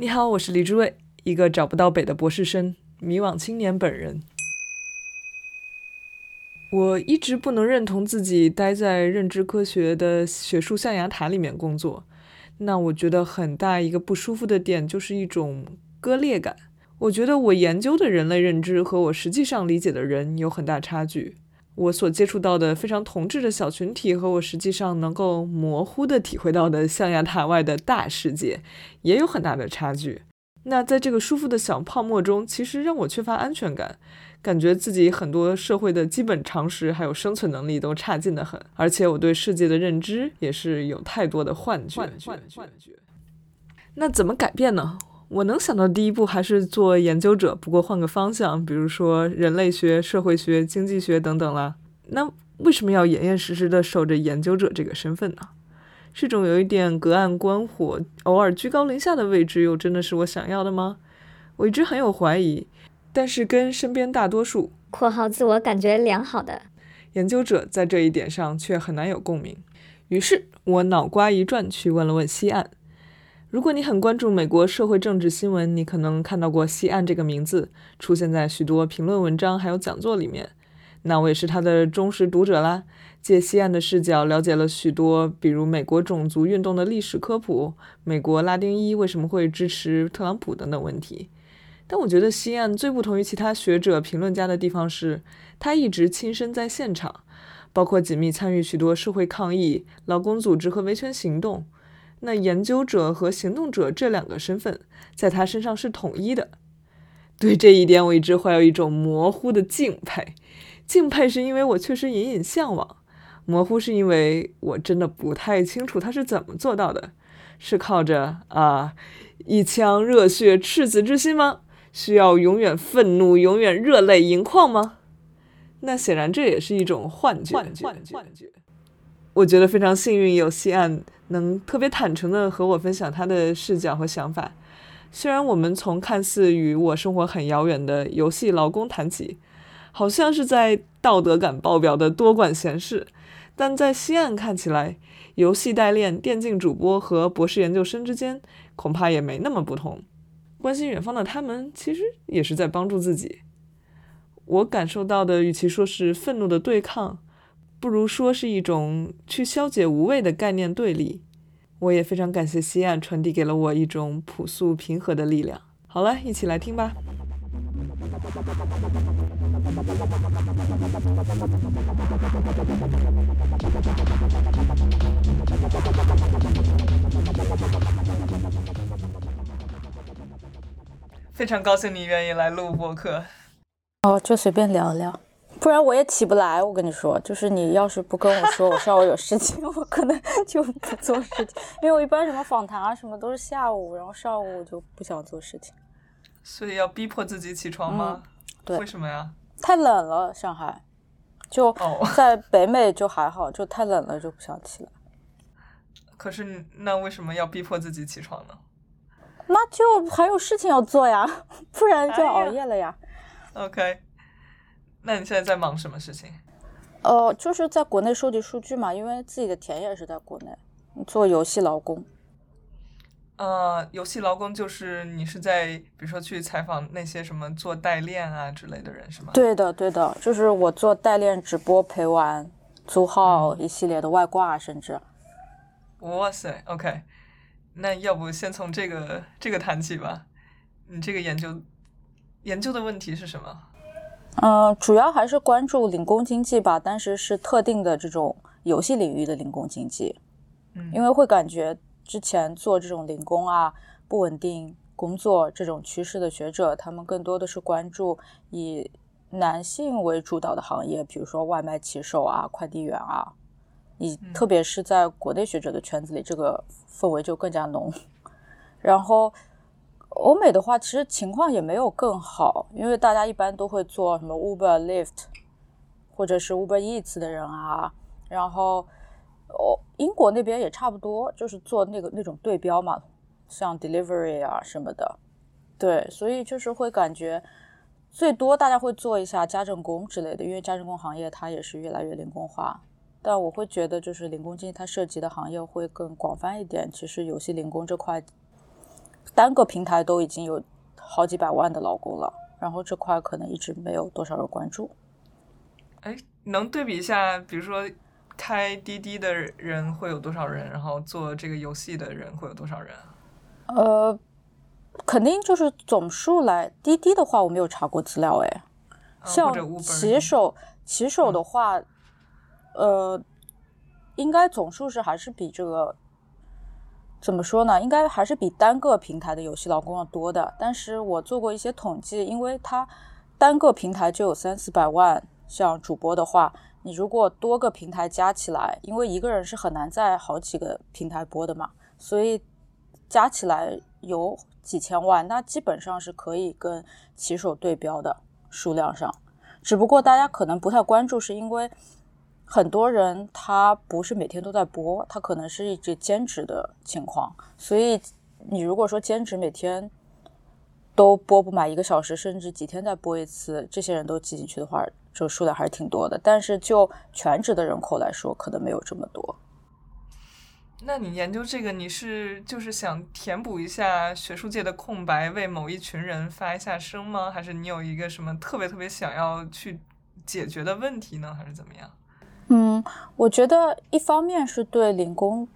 你好，我是李志卫，一个找不到北的博士生，迷惘青年本人。我一直不能认同自己待在认知科学的学术象牙塔里面工作，那我觉得很大一个不舒服的点就是一种割裂感。我觉得我研究的人类认知和我实际上理解的人有很大差距。我所接触到的非常同志的小群体，和我实际上能够模糊的体会到的象牙塔外的大世界，也有很大的差距。那在这个舒服的小泡沫中，其实让我缺乏安全感，感觉自己很多社会的基本常识还有生存能力都差劲的很，而且我对世界的认知也是有太多的幻觉。幻觉。那怎么改变呢？我能想到第一步还是做研究者，不过换个方向，比如说人类学、社会学、经济学等等啦。那为什么要严严实实的守着研究者这个身份呢？这种有一点隔岸观火、偶尔居高临下的位置，又真的是我想要的吗？我一直很有怀疑。但是跟身边大多数（括号自我感觉良好的）研究者在这一点上却很难有共鸣。于是我脑瓜一转，去问了问西岸。如果你很关注美国社会政治新闻，你可能看到过西岸这个名字出现在许多评论文章还有讲座里面。那我也是他的忠实读者啦，借西岸的视角了解了许多，比如美国种族运动的历史科普、美国拉丁裔为什么会支持特朗普等等问题。但我觉得西岸最不同于其他学者评论家的地方是，他一直亲身在现场，包括紧密参与许多社会抗议、劳工组织和维权行动。那研究者和行动者这两个身份在他身上是统一的。对这一点，我一直怀有一种模糊的敬佩。敬佩是因为我确实隐隐向往，模糊是因为我真的不太清楚他是怎么做到的。是靠着啊一腔热血赤子之心吗？需要永远愤怒、永远热泪盈眶吗？那显然这也是一种幻觉。幻觉。幻觉。我觉得非常幸运，有西岸能特别坦诚地和我分享他的视角和想法。虽然我们从看似与我生活很遥远的游戏劳工谈起，好像是在道德感爆表的多管闲事，但在西岸看起来，游戏代练、电竞主播和博士研究生之间恐怕也没那么不同。关心远方的他们，其实也是在帮助自己。我感受到的，与其说是愤怒的对抗。不如说是一种去消解无谓的概念对立。我也非常感谢西岸传递给了我一种朴素平和的力量。好了，一起来听吧。非常高兴你愿意来录播客。哦，就随便聊聊。不然我也起不来，我跟你说，就是你要是不跟我说我上午有事情，我可能就不做事情，因为我一般什么访谈啊什么都是下午，然后上午我就不想做事情。所以要逼迫自己起床吗？对。为什么呀？太冷了，上海。就在北美就还好，就太冷了就不想起来。可是那为什么要逼迫自己起床呢？那就还有事情要做呀，不然就熬夜了呀。OK。那你现在在忙什么事情？呃，就是在国内收集数据嘛，因为自己的田野是在国内，做游戏劳工。呃，游戏劳工就是你是在比如说去采访那些什么做代练啊之类的人是吗？对的，对的，就是我做代练直播陪玩、租号一系列的外挂，甚至。哇塞，OK，那要不先从这个这个谈起吧？你这个研究研究的问题是什么？嗯，主要还是关注零工经济吧，但是是特定的这种游戏领域的零工经济。嗯，因为会感觉之前做这种零工啊、不稳定工作这种趋势的学者，他们更多的是关注以男性为主导的行业，比如说外卖骑手啊、快递员啊。以特别是在国内学者的圈子里，这个氛围就更加浓。然后。欧美的话，其实情况也没有更好，因为大家一般都会做什么 Uber、Lyft，或者是 Uber Eats 的人啊。然后，哦，英国那边也差不多，就是做那个那种对标嘛，像 Delivery 啊什么的。对，所以就是会感觉最多大家会做一下家政工之类的，因为家政工行业它也是越来越零工化。但我会觉得，就是零工经济它涉及的行业会更广泛一点。其实游戏零工这块。单个平台都已经有好几百万的老公了，然后这块可能一直没有多少人关注。哎，能对比一下，比如说开滴滴的人会有多少人，然后做这个游戏的人会有多少人？呃，肯定就是总数来，滴滴的话我没有查过资料，哎，像骑手，骑手的话，呃，应该总数是还是比这个。怎么说呢？应该还是比单个平台的游戏劳工要多的。但是我做过一些统计，因为它单个平台就有三四百万，像主播的话，你如果多个平台加起来，因为一个人是很难在好几个平台播的嘛，所以加起来有几千万，那基本上是可以跟骑手对标的数量上。只不过大家可能不太关注，是因为。很多人他不是每天都在播，他可能是一直兼职的情况，所以你如果说兼职每天都播不满一个小时，甚至几天再播一次，这些人都记进去的话，就数量还是挺多的。但是就全职的人口来说，可能没有这么多。那你研究这个，你是就是想填补一下学术界的空白，为某一群人发一下声吗？还是你有一个什么特别特别想要去解决的问题呢？还是怎么样？嗯，我觉得一方面是对零工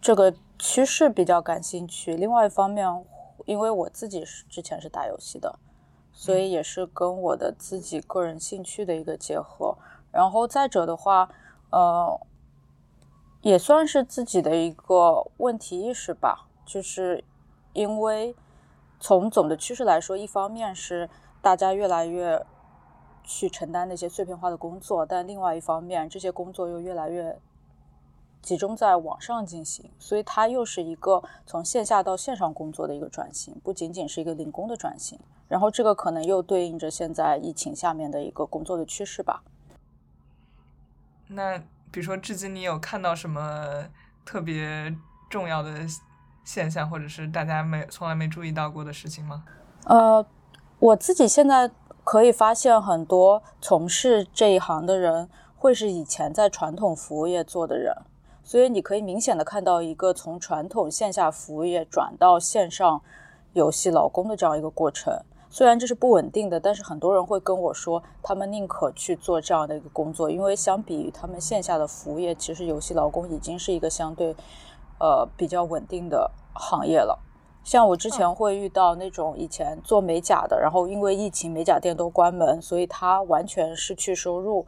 这个趋势比较感兴趣，另外一方面，因为我自己是之前是打游戏的，所以也是跟我的自己个人兴趣的一个结合。然后再者的话，呃，也算是自己的一个问题意识吧，就是因为从总的趋势来说，一方面是大家越来越。去承担那些碎片化的工作，但另外一方面，这些工作又越来越集中在网上进行，所以它又是一个从线下到线上工作的一个转型，不仅仅是一个零工的转型。然后这个可能又对应着现在疫情下面的一个工作的趋势吧。那比如说，至今你有看到什么特别重要的现象，或者是大家没从来没注意到过的事情吗？呃，我自己现在。可以发现很多从事这一行的人会是以前在传统服务业做的人，所以你可以明显的看到一个从传统线下服务业转到线上游戏劳工的这样一个过程。虽然这是不稳定的，但是很多人会跟我说，他们宁可去做这样的一个工作，因为相比于他们线下的服务业，其实游戏劳工已经是一个相对呃比较稳定的行业了。像我之前会遇到那种以前做美甲的，然后因为疫情美甲店都关门，所以他完全失去收入。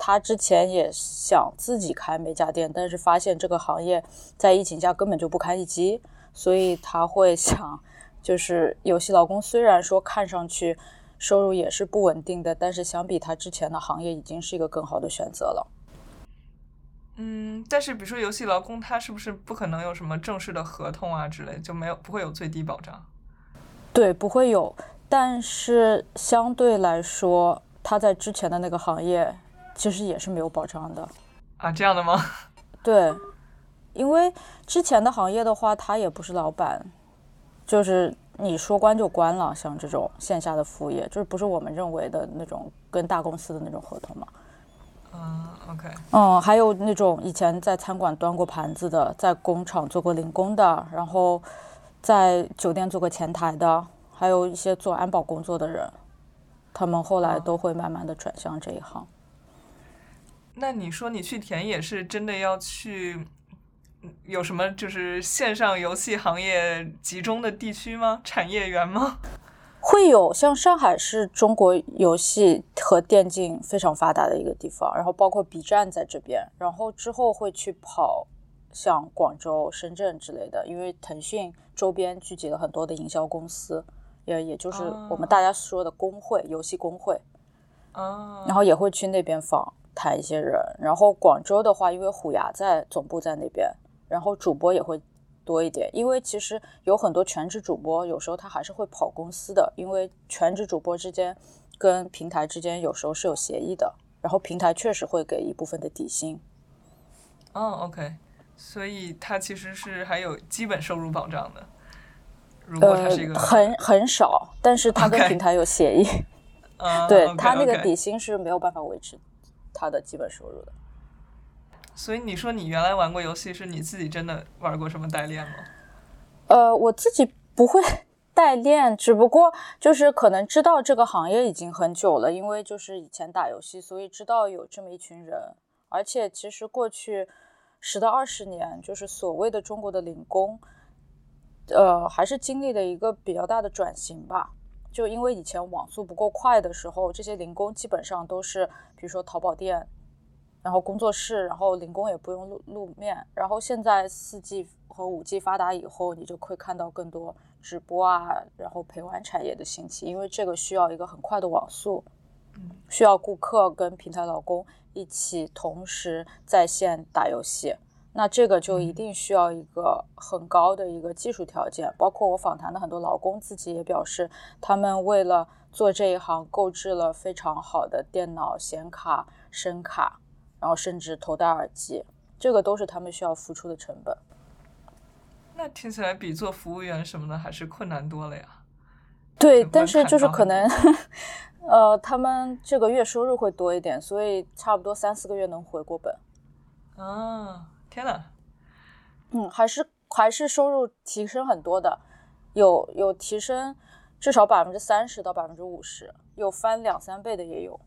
他之前也想自己开美甲店，但是发现这个行业在疫情下根本就不堪一击，所以他会想，就是有些老公虽然说看上去收入也是不稳定的，但是相比他之前的行业已经是一个更好的选择了。嗯，但是比如说游戏劳工，他是不是不可能有什么正式的合同啊之类，就没有不会有最低保障？对，不会有。但是相对来说，他在之前的那个行业其实也是没有保障的。啊，这样的吗？对，因为之前的行业的话，他也不是老板，就是你说关就关了。像这种线下的服务业，就是不是我们认为的那种跟大公司的那种合同嘛。嗯，OK。嗯，还有那种以前在餐馆端过盘子的，在工厂做过零工的，然后在酒店做过前台的，还有一些做安保工作的人，他们后来都会慢慢的转向这一行。那你说你去田野是真的要去有什么就是线上游戏行业集中的地区吗？产业园吗？会有像上海是中国游戏和电竞非常发达的一个地方，然后包括 B 站在这边，然后之后会去跑像广州、深圳之类的，因为腾讯周边聚集了很多的营销公司，也也就是我们大家说的工会，游戏工会，啊，然后也会去那边访谈一些人，然后广州的话，因为虎牙在总部在那边，然后主播也会。多一点，因为其实有很多全职主播，有时候他还是会跑公司的，因为全职主播之间跟平台之间有时候是有协议的，然后平台确实会给一部分的底薪。哦，OK，所以他其实是还有基本收入保障的。如果他是一个很很少，但是他跟平台有协议，对他那个底薪是没有办法维持他的基本收入的。所以你说你原来玩过游戏，是你自己真的玩过什么代练吗？呃，我自己不会代练，只不过就是可能知道这个行业已经很久了，因为就是以前打游戏，所以知道有这么一群人。而且其实过去十到二十年，就是所谓的中国的零工，呃，还是经历了一个比较大的转型吧。就因为以前网速不够快的时候，这些零工基本上都是，比如说淘宝店，然后工作室，然后零工也不用露露面。然后现在四 G 和五 G 发达以后，你就会看到更多直播啊，然后陪玩产业的兴起，因为这个需要一个很快的网速，需要顾客跟平台老公一起同时在线打游戏。那这个就一定需要一个很高的一个技术条件，包括我访谈的很多劳工自己也表示，他们为了做这一行购置了非常好的电脑、显卡、声卡，然后甚至头戴耳机，这个都是他们需要付出的成本。那听起来比做服务员什么的还是困难多了呀。对，但是就是可能，呃，他们这个月收入会多一点，所以差不多三四个月能回过本。啊。天呐，嗯，还是还是收入提升很多的，有有提升至少百分之三十到百分之五十，有翻两三倍的也有。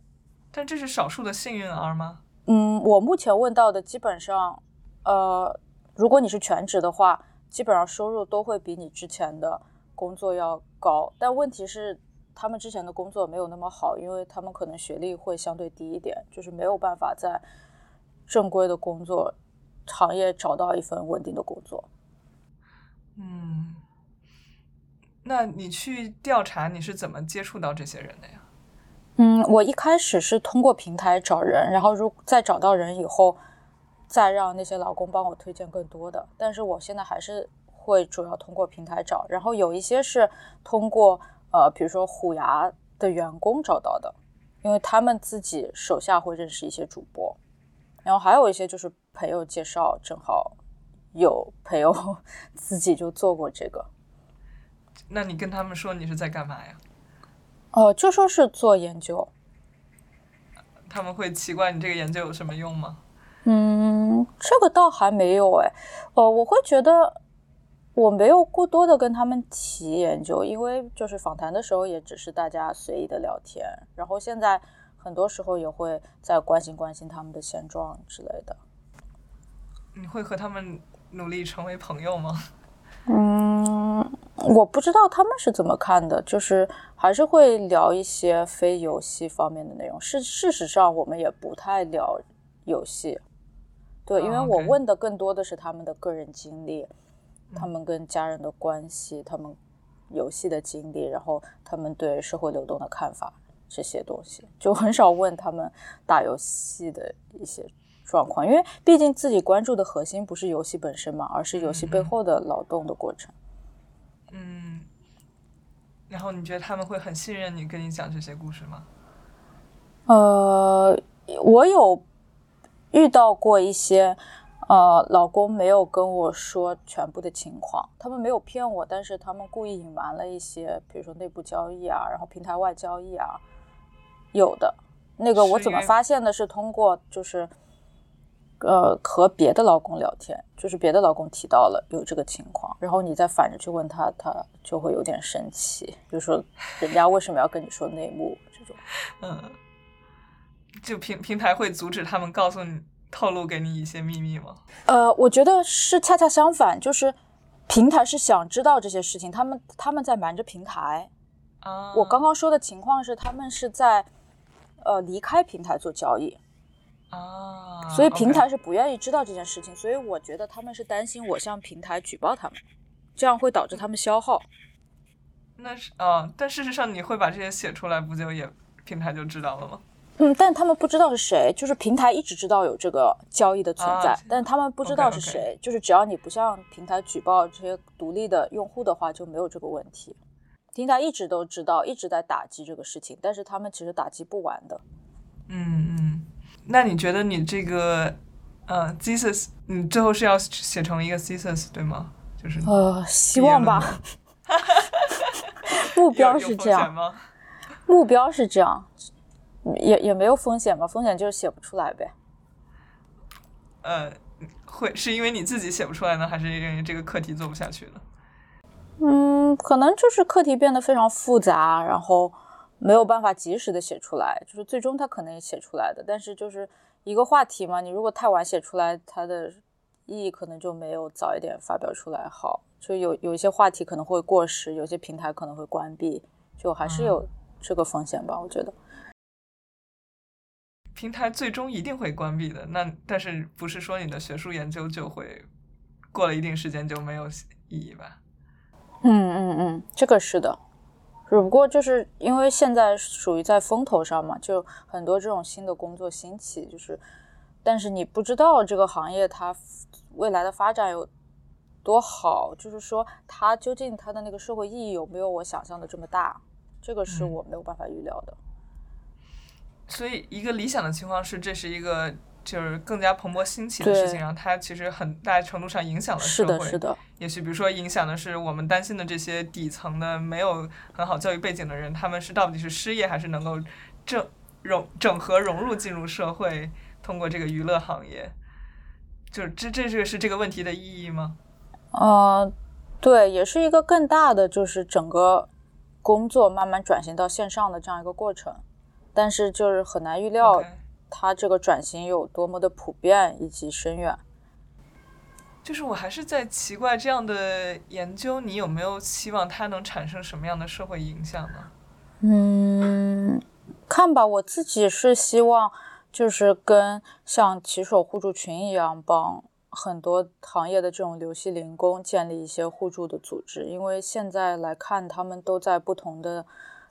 但这是少数的幸运儿吗？嗯，我目前问到的基本上，呃，如果你是全职的话，基本上收入都会比你之前的工作要高。但问题是，他们之前的工作没有那么好，因为他们可能学历会相对低一点，就是没有办法在正规的工作。行业找到一份稳定的工作。嗯，那你去调查你是怎么接触到这些人的呀？嗯，我一开始是通过平台找人，然后如再找到人以后，再让那些老公帮我推荐更多的。但是我现在还是会主要通过平台找，然后有一些是通过呃，比如说虎牙的员工找到的，因为他们自己手下会认识一些主播。然后还有一些就是朋友介绍，正好有朋友 自己就做过这个。那你跟他们说你是在干嘛呀？哦，就说是做研究。他们会奇怪你这个研究有什么用吗？嗯，这个倒还没有哎。呃，我会觉得我没有过多的跟他们提研究，因为就是访谈的时候也只是大家随意的聊天。然后现在。很多时候也会在关心关心他们的现状之类的。你会和他们努力成为朋友吗？嗯，我不知道他们是怎么看的，就是还是会聊一些非游戏方面的内容。事事实上，我们也不太聊游戏。对，因为我问的更多的是他们的个人经历，他们跟家人的关系，他们游戏的经历，然后他们对社会流动的看法。这些东西就很少问他们打游戏的一些状况，因为毕竟自己关注的核心不是游戏本身嘛，而是游戏背后的劳动的过程。嗯，然后你觉得他们会很信任你，跟你讲这些故事吗？呃，我有遇到过一些，呃，老公没有跟我说全部的情况，他们没有骗我，但是他们故意隐瞒了一些，比如说内部交易啊，然后平台外交易啊。有的，那个我怎么发现的？是通过就是，呃，和别的老公聊天，就是别的老公提到了有这个情况，然后你再反着去问他，他就会有点生气，比如说人家为什么要跟你说内幕这种。嗯，就平平台会阻止他们告诉你透露给你一些秘密吗？呃，我觉得是恰恰相反，就是平台是想知道这些事情，他们他们在瞒着平台。啊，我刚刚说的情况是他们是在。呃，离开平台做交易啊，所以平台是不愿意知道这件事情，所以我觉得他们是担心我向平台举报他们，这样会导致他们消耗。那是啊，但事实上你会把这些写出来，不就也平台就知道了吗？嗯，但他们不知道是谁，就是平台一直知道有这个交易的存在，但他们不知道是谁，就是只要你不向平台举报这些独立的用户的话，就没有这个问题。平台一直都知道，一直在打击这个事情，但是他们其实打击不完的。嗯嗯，那你觉得你这个呃 thesis，你最后是要写成一个 thesis 对吗？就是呃，希望吧。目标是这样吗？目标是这样，也也没有风险吧？风险就是写不出来呗。呃，会是因为你自己写不出来呢，还是因为这个课题做不下去了？嗯。嗯，可能就是课题变得非常复杂，然后没有办法及时的写出来。就是最终他可能也写出来的，但是就是一个话题嘛，你如果太晚写出来，它的意义可能就没有早一点发表出来好。就有有一些话题可能会过时，有些平台可能会关闭，就还是有这个风险吧，我觉得。平台最终一定会关闭的，那但是不是说你的学术研究就会过了一定时间就没有意义吧？嗯嗯嗯，这个是的，只不过就是因为现在属于在风头上嘛，就很多这种新的工作兴起，就是但是你不知道这个行业它未来的发展有多好，就是说它究竟它的那个社会意义有没有我想象的这么大，这个是我没有办法预料的。所以，一个理想的情况是，这是一个就是更加蓬勃兴起的事情，然后它其实很大程度上影响了社会。是的，是的。也许比如说，影响的是我们担心的这些底层的没有很好教育背景的人，他们是到底是失业还是能够整融整合融入进入社会，通过这个娱乐行业，就这这这个是这个问题的意义吗？呃，对，也是一个更大的，就是整个工作慢慢转型到线上的这样一个过程。但是就是很难预料，它这个转型有多么的普遍以及深远。就是我还是在奇怪，这样的研究，你有没有期望它能产生什么样的社会影响呢？嗯，看吧，我自己是希望，就是跟像骑手互助群一样，帮很多行业的这种流系零工建立一些互助的组织，因为现在来看，他们都在不同的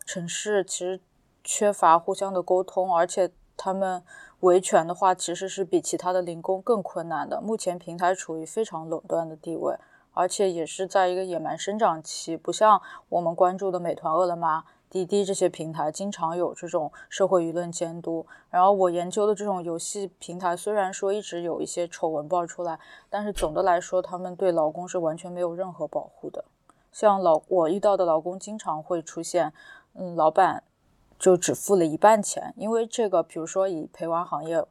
城市，其实。缺乏互相的沟通，而且他们维权的话，其实是比其他的零工更困难的。目前平台处于非常垄断的地位，而且也是在一个野蛮生长期，不像我们关注的美团、饿了么、滴滴这些平台，经常有这种社会舆论监督。然后我研究的这种游戏平台，虽然说一直有一些丑闻爆出来，但是总的来说，他们对劳工是完全没有任何保护的。像老我遇到的劳工，经常会出现，嗯，老板。就只付了一半钱，因为这个，比如说以陪玩行业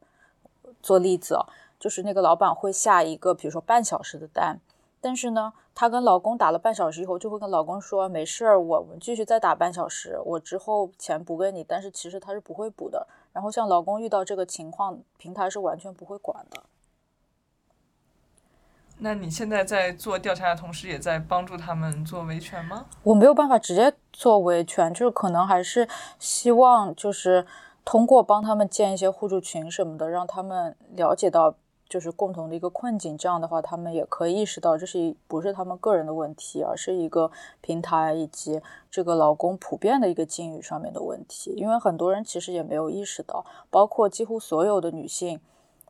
做例子，就是那个老板会下一个，比如说半小时的单，但是呢，他跟老公打了半小时以后，就会跟老公说没事儿，我们继续再打半小时，我之后钱补给你，但是其实他是不会补的。然后像老公遇到这个情况，平台是完全不会管的。那你现在在做调查的同时，也在帮助他们做维权吗？我没有办法直接做维权，就是可能还是希望就是通过帮他们建一些互助群什么的，让他们了解到就是共同的一个困境。这样的话，他们也可以意识到这是不是他们个人的问题，而是一个平台以及这个老公普遍的一个境遇上面的问题。因为很多人其实也没有意识到，包括几乎所有的女性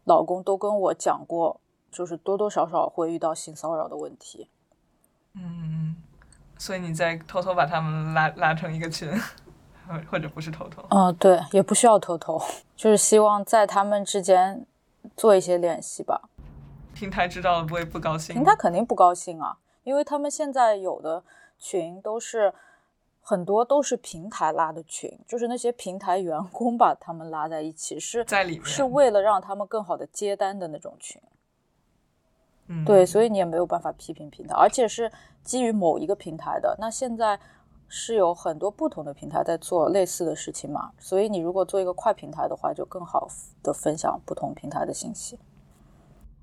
老公都跟我讲过。就是多多少少会遇到性骚扰的问题，嗯，所以你在偷偷把他们拉拉成一个群，或者不是偷偷？嗯，对，也不需要偷偷，就是希望在他们之间做一些联系吧。平台知道了不会不高兴？平台肯定不高兴啊，因为他们现在有的群都是很多都是平台拉的群，就是那些平台员工把他们拉在一起，是在里面，是为了让他们更好的接单的那种群。对，所以你也没有办法批评平台，而且是基于某一个平台的。那现在是有很多不同的平台在做类似的事情嘛？所以你如果做一个快平台的话，就更好的分享不同平台的信息。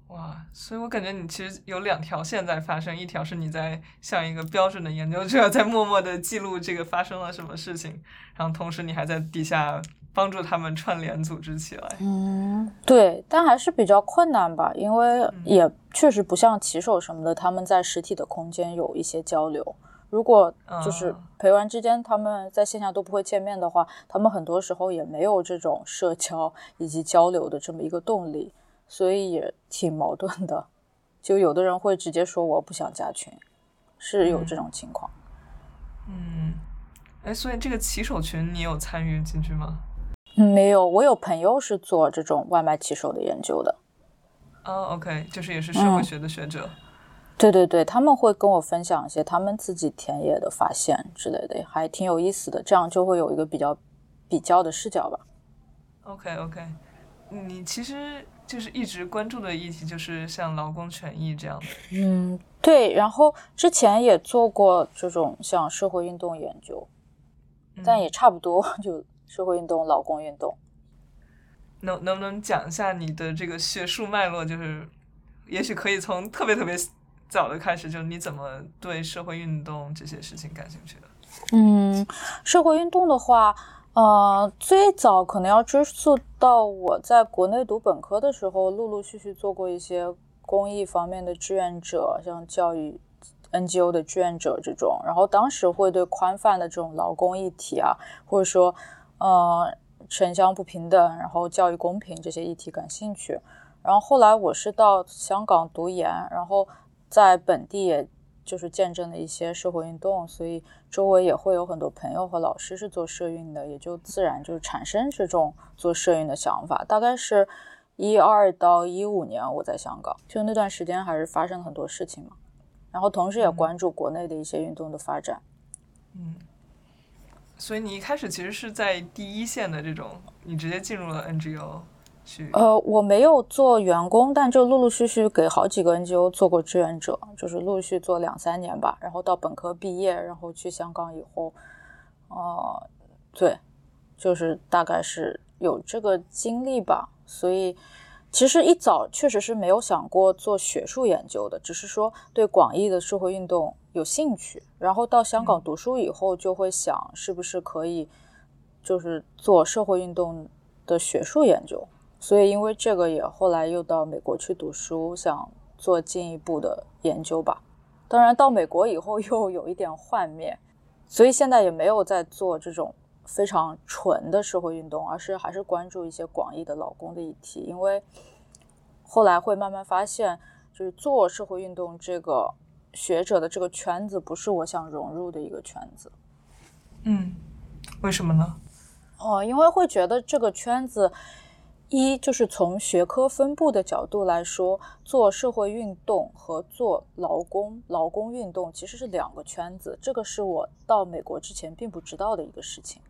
哇，所以我感觉你其实有两条线在发生，一条是你在像一个标准的研究者，在默默的记录这个发生了什么事情，然后同时你还在底下。帮助他们串联组织起来。嗯，对，但还是比较困难吧，因为也确实不像骑手什么的，他们在实体的空间有一些交流。如果就是陪玩之间，他们在线下都不会见面的话，他们很多时候也没有这种社交以及交流的这么一个动力，所以也挺矛盾的。就有的人会直接说我不想加群，是有这种情况。嗯，哎，所以这个骑手群你有参与进去吗？没有，我有朋友是做这种外卖骑手的研究的。哦，OK，就是也是社会学的学者。对对对，他们会跟我分享一些他们自己田野的发现之类的，还挺有意思的。这样就会有一个比较比较的视角吧。OK OK，你其实就是一直关注的议题，就是像劳工权益这样的。嗯，对。然后之前也做过这种像社会运动研究，但也差不多，就社会运动、劳工运动。能能不能讲一下你的这个学术脉络？就是也许可以从特别特别早的开始，就是你怎么对社会运动这些事情感兴趣的？嗯，社会运动的话。呃，最早可能要追溯到我在国内读本科的时候，陆陆续续做过一些公益方面的志愿者，像教育 NGO 的志愿者这种。然后当时会对宽泛的这种劳工议题啊，或者说呃城乡不平等，然后教育公平这些议题感兴趣。然后后来我是到香港读研，然后在本地也。就是见证了一些社会运动，所以周围也会有很多朋友和老师是做社运的，也就自然就产生这种做社运的想法。大概是一二到一五年，我在香港，就那段时间还是发生了很多事情嘛。然后同时也关注国内的一些运动的发展。嗯，所以你一开始其实是在第一线的这种，你直接进入了 NGO。呃，我没有做员工，但就陆陆续续给好几个 NGO 做过志愿者，就是陆续做两三年吧。然后到本科毕业，然后去香港以后，呃，对，就是大概是有这个经历吧。所以其实一早确实是没有想过做学术研究的，只是说对广义的社会运动有兴趣。然后到香港读书以后，就会想是不是可以就是做社会运动的学术研究。所以，因为这个也后来又到美国去读书，想做进一步的研究吧。当然，到美国以后又有一点幻灭，所以现在也没有在做这种非常纯的社会运动，而是还是关注一些广义的劳工的议题。因为后来会慢慢发现，就是做社会运动这个学者的这个圈子，不是我想融入的一个圈子。嗯，为什么呢？哦，因为会觉得这个圈子。一就是从学科分布的角度来说，做社会运动和做劳工劳工运动其实是两个圈子。这个是我到美国之前并不知道的一个事情。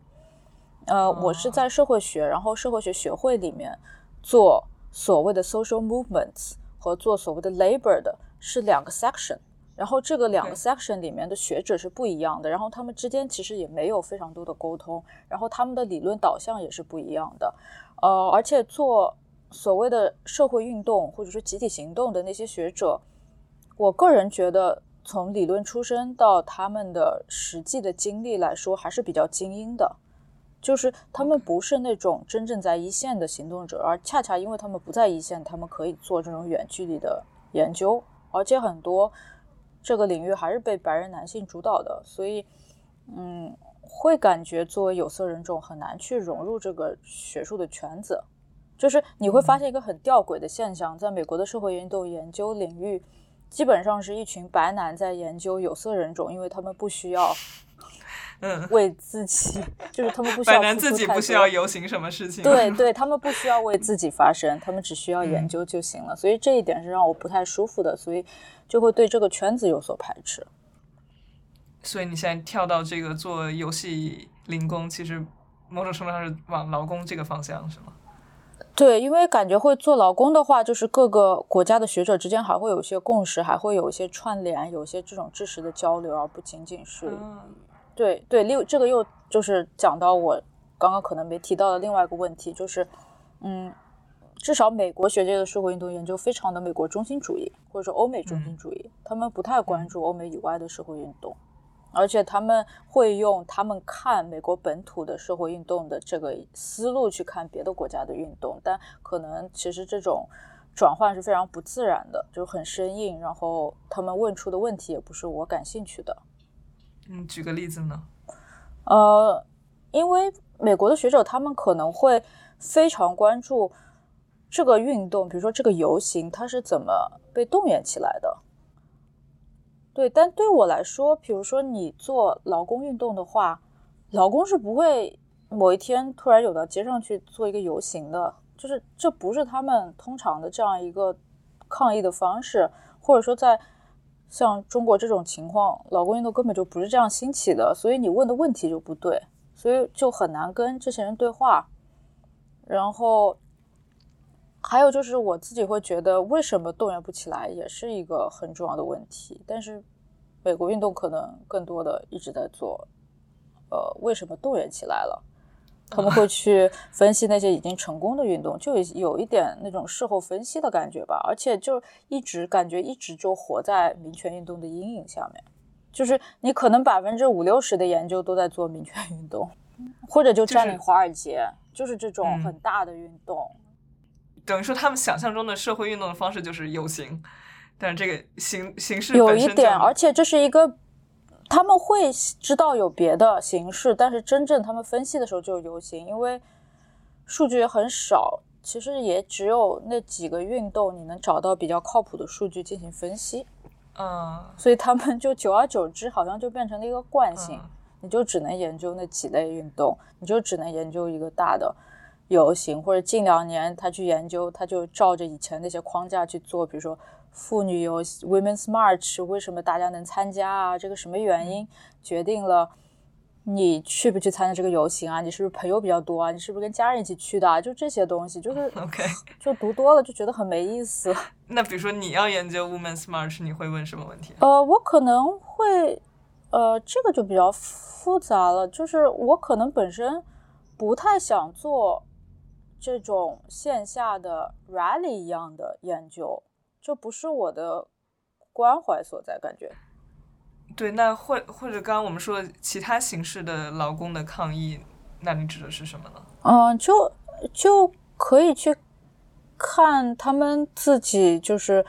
呃，我是在社会学，然后社会学学会里面做所谓的 social movements 和做所谓的 labor 的是两个 section。然后这个两个 section 里面的学者是不一样的，然后他们之间其实也没有非常多的沟通，然后他们的理论导向也是不一样的。呃，而且做所谓的社会运动或者说集体行动的那些学者，我个人觉得从理论出身到他们的实际的经历来说，还是比较精英的。就是他们不是那种真正在一线的行动者，而恰恰因为他们不在一线，他们可以做这种远距离的研究，而且很多这个领域还是被白人男性主导的，所以，嗯。会感觉作为有色人种很难去融入这个学术的圈子，就是你会发现一个很吊诡的现象，在美国的社会运动研究领域，基本上是一群白男在研究有色人种，因为他们不需要，嗯，为自己，就是他们不需要白男自己不需要游行什么事情，对。对，他们不需要为自己发声，他们只需要研究就行了，所以这一点是让我不太舒服的，所以就会对这个圈子有所排斥。所以你现在跳到这个做游戏零工，其实某种程度上是往劳工这个方向，是吗？对，因为感觉会做劳工的话，就是各个国家的学者之间还会有一些共识，还会有一些串联，有一些这种知识的交流，而不仅仅是对对。六这个又就是讲到我刚刚可能没提到的另外一个问题，就是嗯，至少美国学界的社会运动研究非常的美国中心主义，或者说欧美中心主义，他们不太关注欧美以外的社会运动。而且他们会用他们看美国本土的社会运动的这个思路去看别的国家的运动，但可能其实这种转换是非常不自然的，就很生硬。然后他们问出的问题也不是我感兴趣的。嗯，举个例子呢？呃，因为美国的学者他们可能会非常关注这个运动，比如说这个游行它是怎么被动员起来的。对，但对我来说，比如说你做劳工运动的话，劳工是不会某一天突然有到街上去做一个游行的，就是这不是他们通常的这样一个抗议的方式，或者说在像中国这种情况，劳工运动根本就不是这样兴起的，所以你问的问题就不对，所以就很难跟这些人对话，然后。还有就是我自己会觉得，为什么动员不起来，也是一个很重要的问题。但是美国运动可能更多的一直在做，呃，为什么动员起来了？他们会去分析那些已经成功的运动，就有一点那种事后分析的感觉吧。而且就一直感觉一直就活在民权运动的阴影下面，就是你可能百分之五六十的研究都在做民权运动，或者就占领华尔街，就是这种很大的运动。等于说他们想象中的社会运动的方式就是游行，但是这个形形式有一点，而且这是一个。他们会知道有别的形式，但是真正他们分析的时候就是游行，因为数据也很少，其实也只有那几个运动你能找到比较靠谱的数据进行分析。嗯，所以他们就久而久之好像就变成了一个惯性，你就只能研究那几类运动，你就只能研究一个大的游行，或者近两年他去研究，他就照着以前那些框架去做，比如说。妇女游 Women's March 为什么大家能参加啊？这个什么原因决定了你去不去参加这个游行啊？你是不是朋友比较多啊？你是不是跟家人一起去的？啊就这些东西，就是 OK，就读多了就觉得很没意思。那比如说你要研究 Women's March，你会问什么问题？呃，我可能会，呃，这个就比较复杂了。就是我可能本身不太想做这种线下的 rally 一样的研究。这不是我的关怀所在，感觉。对，那或或者刚刚我们说的其他形式的劳工的抗议，那你指的是什么呢？嗯，就就可以去看他们自己，就是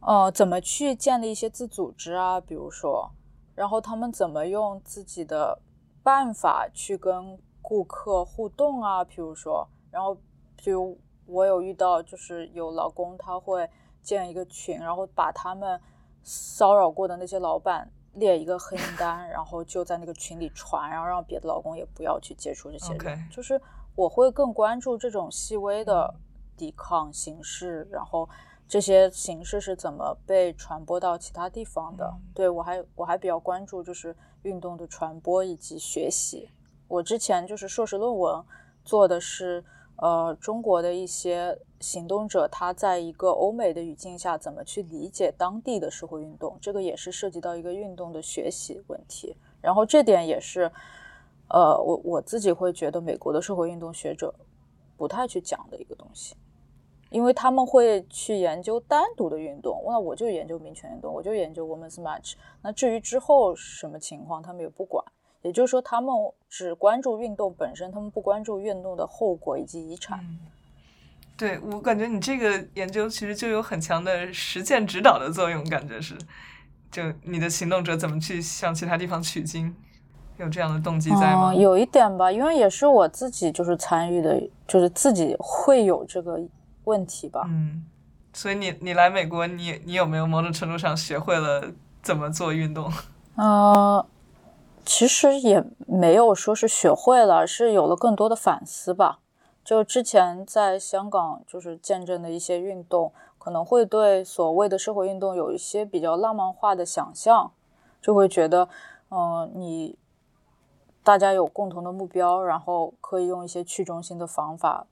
呃，怎么去建立一些自组织啊，比如说，然后他们怎么用自己的办法去跟顾客互动啊，比如说，然后，比如我有遇到，就是有老公他会。建一个群，然后把他们骚扰过的那些老板列一个黑名单，然后就在那个群里传，然后让别的老公也不要去接触这些人。就是我会更关注这种细微的抵抗形式，然后这些形式是怎么被传播到其他地方的。对我还我还比较关注就是运动的传播以及学习。我之前就是硕士论文做的是。呃，中国的一些行动者，他在一个欧美的语境下，怎么去理解当地的社会运动？这个也是涉及到一个运动的学习问题。然后这点也是，呃，我我自己会觉得美国的社会运动学者不太去讲的一个东西，因为他们会去研究单独的运动。那我就研究民权运动，我就研究 Women's March。那至于之后什么情况，他们也不管。也就是说，他们只关注运动本身，他们不关注运动的后果以及遗产。对我感觉，你这个研究其实就有很强的实践指导的作用，感觉是，就你的行动者怎么去向其他地方取经，有这样的动机在吗？有一点吧，因为也是我自己就是参与的，就是自己会有这个问题吧。嗯，所以你你来美国，你你有没有某种程度上学会了怎么做运动？呃。其实也没有说是学会了，是有了更多的反思吧。就之前在香港就是见证的一些运动，可能会对所谓的社会运动有一些比较浪漫化的想象，就会觉得，嗯，你大家有共同的目标，然后可以用一些去中心的方法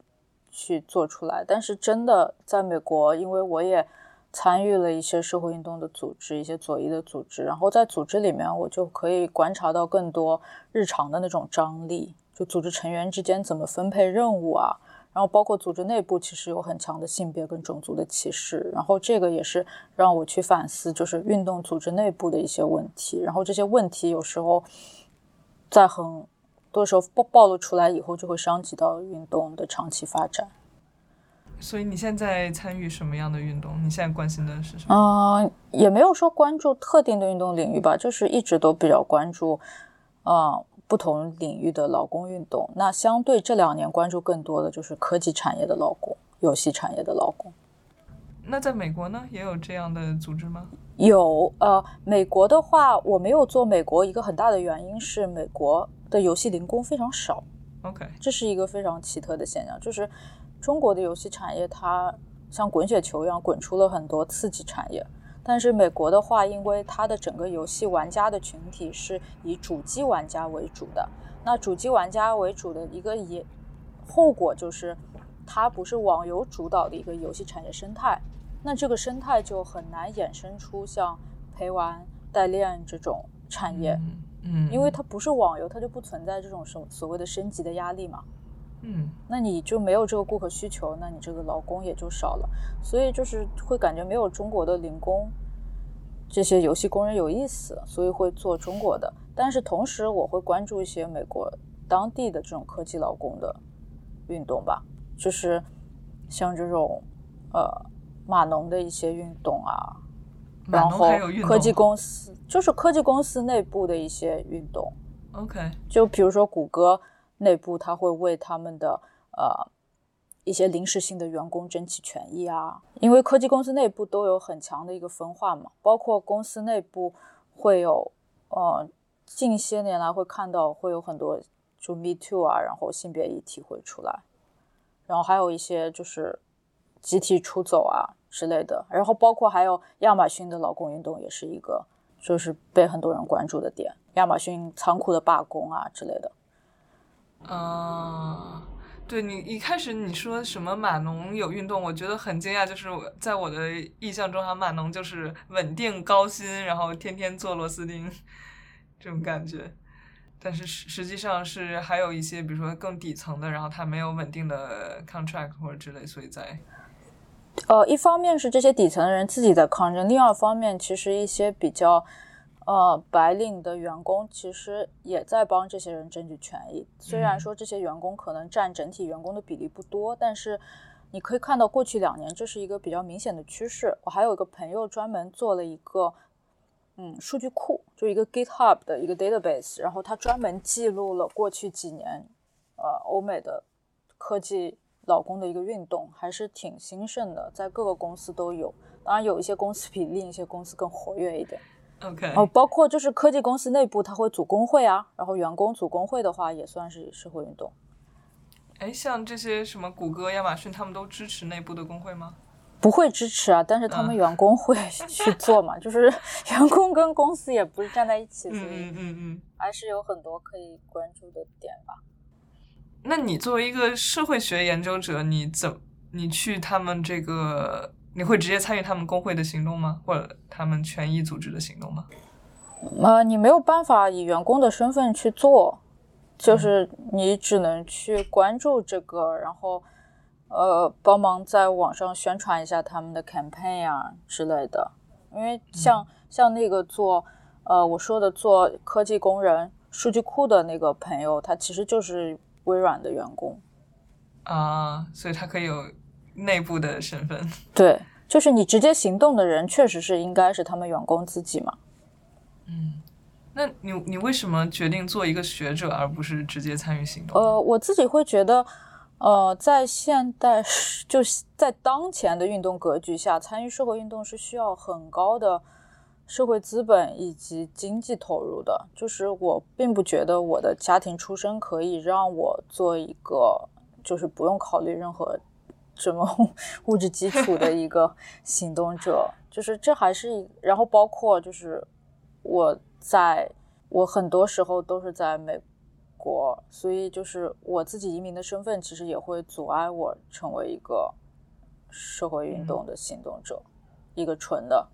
去做出来。但是真的在美国，因为我也。参与了一些社会运动的组织，一些左翼的组织，然后在组织里面，我就可以观察到更多日常的那种张力，就组织成员之间怎么分配任务啊，然后包括组织内部其实有很强的性别跟种族的歧视，然后这个也是让我去反思，就是运动组织内部的一些问题，然后这些问题有时候在很多时候暴暴露出来以后，就会伤及到运动的长期发展。所以你现在参与什么样的运动？你现在关心的是什么？嗯，也没有说关注特定的运动领域吧，就是一直都比较关注，呃，不同领域的劳工运动。那相对这两年关注更多的就是科技产业的劳工、游戏产业的劳工。那在美国呢，也有这样的组织吗？有，呃，美国的话，我没有做美国，一个很大的原因是美国的游戏零工非常少。OK，这是一个非常奇特的现象，就是。中国的游戏产业，它像滚雪球一样滚出了很多刺激产业。但是美国的话，因为它的整个游戏玩家的群体是以主机玩家为主的，那主机玩家为主的一个也后果就是，它不是网游主导的一个游戏产业生态，那这个生态就很难衍生出像陪玩、代练这种产业。嗯，因为它不是网游，它就不存在这种什所谓的升级的压力嘛。嗯，那你就没有这个顾客需求，那你这个劳工也就少了，所以就是会感觉没有中国的零工这些游戏工人有意思，所以会做中国的。但是同时，我会关注一些美国当地的这种科技劳工的运动吧，就是像这种呃码农的一些运动啊，然后科技公司就是科技公司内部的一些运动。OK，就比如说谷歌内部，他会为他们的呃一些临时性的员工争取权益啊，因为科技公司内部都有很强的一个分化嘛，包括公司内部会有呃。近些年来会看到会有很多就 Me Too 啊，然后性别议题会出来，然后还有一些就是集体出走啊之类的，然后包括还有亚马逊的劳工运动也是一个就是被很多人关注的点，亚马逊仓库的罢工啊之类的。啊，对你一开始你说什么码农有运动，我觉得很惊讶，就是在我的印象中，哈码农就是稳定高薪，然后天天做螺丝钉。这种感觉，但是实实际上是还有一些，比如说更底层的，然后他没有稳定的 contract 或者之类，所以在，呃，一方面是这些底层的人自己在抗争，另外一方面其实一些比较呃白领的员工其实也在帮这些人争取权益。虽然说这些员工可能占整体员工的比例不多，但是你可以看到过去两年这是一个比较明显的趋势。我还有一个朋友专门做了一个。嗯，数据库就一个 GitHub 的一个 database，然后他专门记录了过去几年，呃，欧美的科技老公的一个运动，还是挺兴盛的，在各个公司都有。当然，有一些公司比另一些公司更活跃一点。OK，哦，包括就是科技公司内部，它会组工会啊，然后员工组工会的话，也算是社会运动。哎，像这些什么谷歌、亚马逊，他们都支持内部的工会吗？不会支持啊，但是他们员工会 去做嘛，就是 员工跟公司也不是站在一起，所以嗯嗯嗯，还是有很多可以关注的点吧。那你作为一个社会学研究者，你怎你去他们这个，你会直接参与他们工会的行动吗？或者他们权益组织的行动吗？呃，你没有办法以员工的身份去做，就是你只能去关注这个，然后。呃，帮忙在网上宣传一下他们的 campaign 啊之类的，因为像像那个做呃我说的做科技工人数据库的那个朋友，他其实就是微软的员工啊，所以他可以有内部的身份。对，就是你直接行动的人，确实是应该是他们员工自己嘛。嗯，那你你为什么决定做一个学者，而不是直接参与行动？呃，我自己会觉得。呃，在现代，就是在当前的运动格局下，参与社会运动是需要很高的社会资本以及经济投入的。就是我并不觉得我的家庭出身可以让我做一个，就是不用考虑任何什么物质基础的一个 行动者。就是这还是，然后包括就是我在我很多时候都是在美。国，所以就是我自己移民的身份，其实也会阻碍我成为一个社会运动的行动者，一个纯的，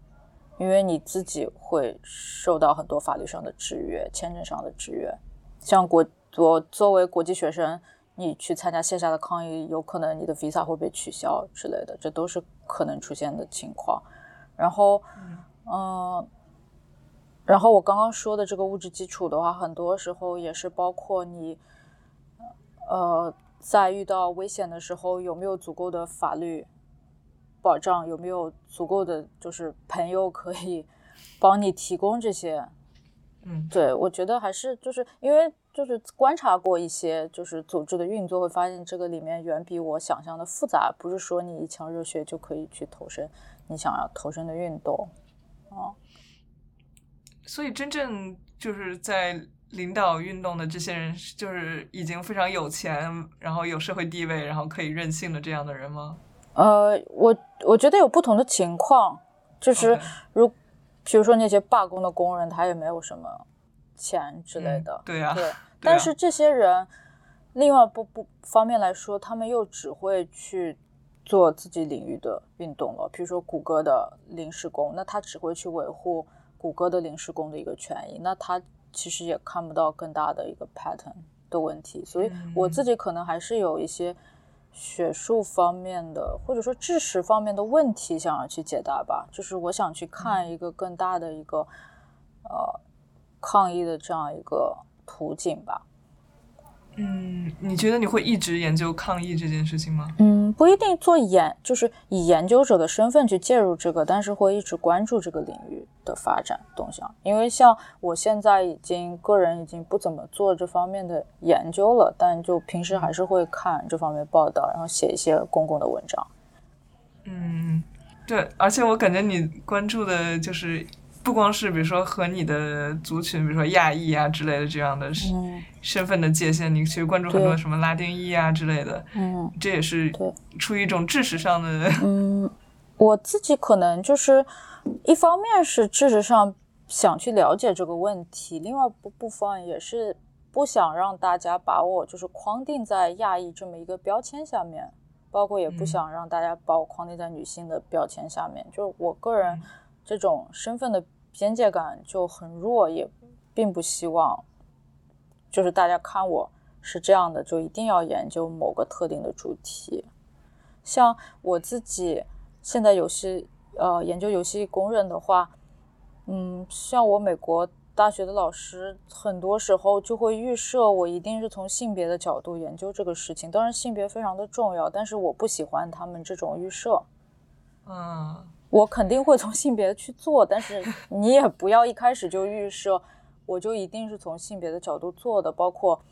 因为你自己会受到很多法律上的制约、签证上的制约。像国，我作为国际学生，你去参加线下的抗议，有可能你的 visa 会被取消之类的，这都是可能出现的情况。然后，嗯。然后我刚刚说的这个物质基础的话，很多时候也是包括你，呃，在遇到危险的时候有没有足够的法律保障，有没有足够的就是朋友可以帮你提供这些。嗯，对，我觉得还是就是因为就是观察过一些就是组织的运作，会发现这个里面远比我想象的复杂，不是说你一腔热血就可以去投身你想要投身的运动，哦。所以，真正就是在领导运动的这些人，就是已经非常有钱，然后有社会地位，然后可以任性的这样的人吗？呃，我我觉得有不同的情况，就是如，比如说那些罢工的工人，他也没有什么钱之类的。对呀，对。但是这些人另外不不方面来说，他们又只会去做自己领域的运动了。比如说谷歌的临时工，那他只会去维护谷歌的临时工的一个权益，那他其实也看不到更大的一个 pattern 的问题。所以我自己可能还是有一些。学术方面的，或者说知识方面的问题，想要去解答吧。就是我想去看一个更大的一个，呃，抗议的这样一个途径吧。嗯，你觉得你会一直研究抗议这件事情吗？嗯，不一定做研，就是以研究者的身份去介入这个，但是会一直关注这个领域的发展动向。因为像我现在已经个人已经不怎么做这方面的研究了，但就平时还是会看这方面报道，然后写一些公共的文章。嗯，对，而且我感觉你关注的就是。不光是比如说和你的族群，比如说亚裔啊之类的这样的身份的界限，你其实关注很多什么拉丁裔啊之类的，嗯，这也是出于一种知识上的。嗯，我自己可能就是一方面是知识上想去了解这个问题，另外不部分也是不想让大家把我就是框定在亚裔这么一个标签下面，包括也不想让大家把我框定在女性的标签下面，就我个人这种身份的。边界感就很弱，也并不希望，就是大家看我是这样的，就一定要研究某个特定的主题。像我自己现在游戏，呃，研究游戏公认的话，嗯，像我美国大学的老师，很多时候就会预设我一定是从性别的角度研究这个事情。当然，性别非常的重要，但是我不喜欢他们这种预设。嗯。我肯定会从性别去做，但是你也不要一开始就预设，我就一定是从性别的角度做的。包括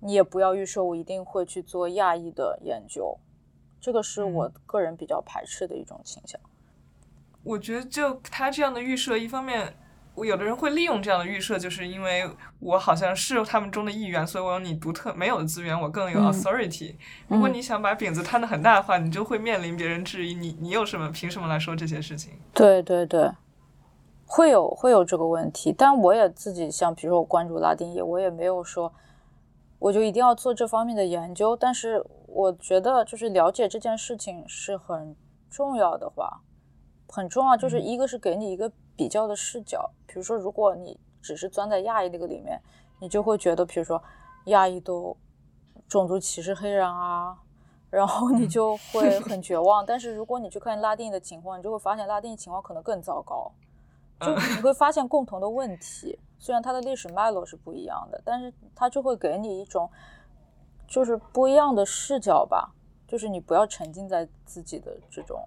你也不要预设我一定会去做亚裔的研究，这个是我个人比较排斥的一种倾向。我觉得就他这样的预设，一方面。我有的人会利用这样的预设，就是因为我好像是他们中的一员，所以我有你独特没有的资源，我更有 authority。如果你想把饼子摊得很大的话，你就会面临别人质疑你，你有什么凭什么来说这些事情？对对对，会有会有这个问题。但我也自己像，比如说我关注拉丁裔，我也没有说我就一定要做这方面的研究。但是我觉得，就是了解这件事情是很重要的话，很重要，就是一个是给你一个。比较的视角，比如说，如果你只是钻在亚裔那个里面，你就会觉得，比如说，亚裔都种族歧视黑人啊，然后你就会 很绝望。但是如果你去看拉丁裔的情况，你就会发现拉丁裔情况可能更糟糕，就你会发现共同的问题，虽然它的历史脉络是不一样的，但是它就会给你一种就是不一样的视角吧，就是你不要沉浸在自己的这种。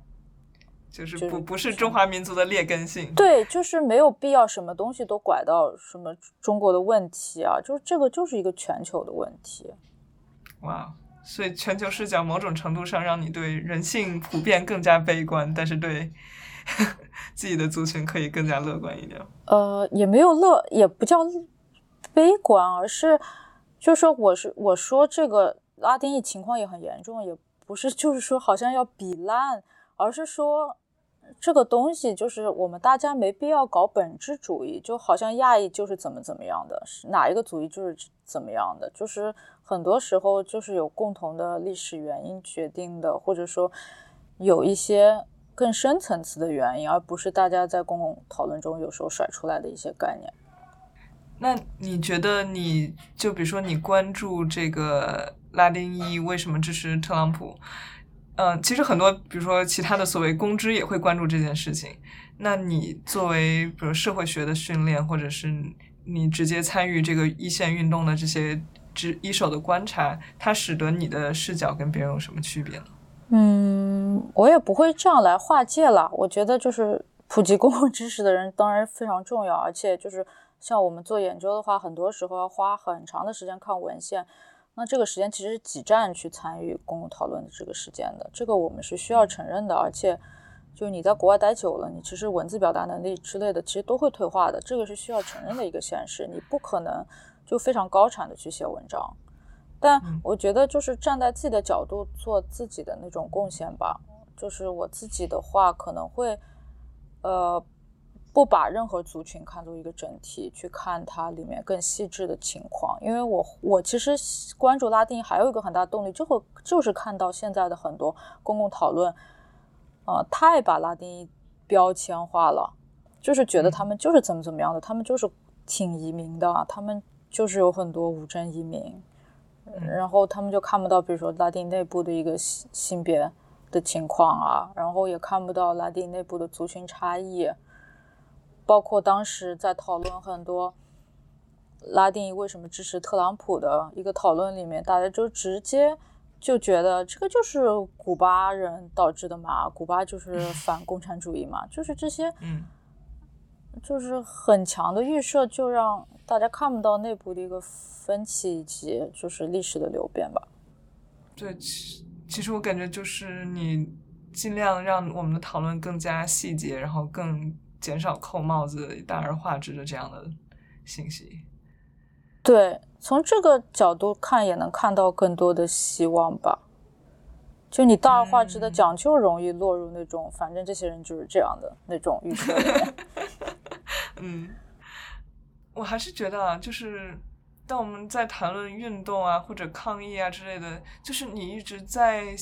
就是不不是中华民族的劣根性，对，就是没有必要什么东西都拐到什么中国的问题啊，就是这个就是一个全球的问题。哇，所以全球视角某种程度上让你对人性普遍更加悲观，但是对 自己的族群可以更加乐观一点。呃，也没有乐，也不叫悲观，而是就是说我是我说这个拉丁裔情况也很严重，也不是就是说好像要比烂。而是说，这个东西就是我们大家没必要搞本质主义，就好像亚裔就是怎么怎么样的，是哪一个族裔就是怎么样的，就是很多时候就是有共同的历史原因决定的，或者说有一些更深层次的原因，而不是大家在公共讨论中有时候甩出来的一些概念。那你觉得，你就比如说你关注这个拉丁裔为什么支持特朗普？嗯，其实很多，比如说其他的所谓公知也会关注这件事情。那你作为比如社会学的训练，或者是你直接参与这个一线运动的这些知一手的观察，它使得你的视角跟别人有什么区别呢？嗯，我也不会这样来划界了。我觉得就是普及公共知识的人当然非常重要，而且就是像我们做研究的话，很多时候要花很长的时间看文献。那这个时间其实是挤占去参与公共讨论的这个时间的，这个我们是需要承认的。而且，就你在国外待久了，你其实文字表达能力之类的其实都会退化的，这个是需要承认的一个现实。你不可能就非常高产的去写文章。但我觉得就是站在自己的角度做自己的那种贡献吧。就是我自己的话可能会，呃。不把任何族群看作一个整体去看它里面更细致的情况。因为我我其实关注拉丁还有一个很大动力，就会就是看到现在的很多公共讨论，呃，太把拉丁裔标签化了，就是觉得他们就是怎么怎么样的，他们就是挺移民的，他们就是有很多无证移民，然后他们就看不到，比如说拉丁内部的一个性性别。的情况啊，然后也看不到拉丁内部的族群差异，包括当时在讨论很多拉丁裔为什么支持特朗普的一个讨论里面，大家就直接就觉得这个就是古巴人导致的嘛，古巴就是反共产主义嘛，就是这些，嗯，就是很强的预设，就让大家看不到内部的一个分歧以及就是历史的流变吧。对。其实我感觉就是你尽量让我们的讨论更加细节，然后更减少扣帽子、大而化之的这样的信息。对，从这个角度看，也能看到更多的希望吧。就你大而化之的讲，就容易落入那种反正这些人就是这样的那种预测。嗯，我还是觉得啊，就是。当我们在谈论运动啊或者抗议啊之类的，就是你一直在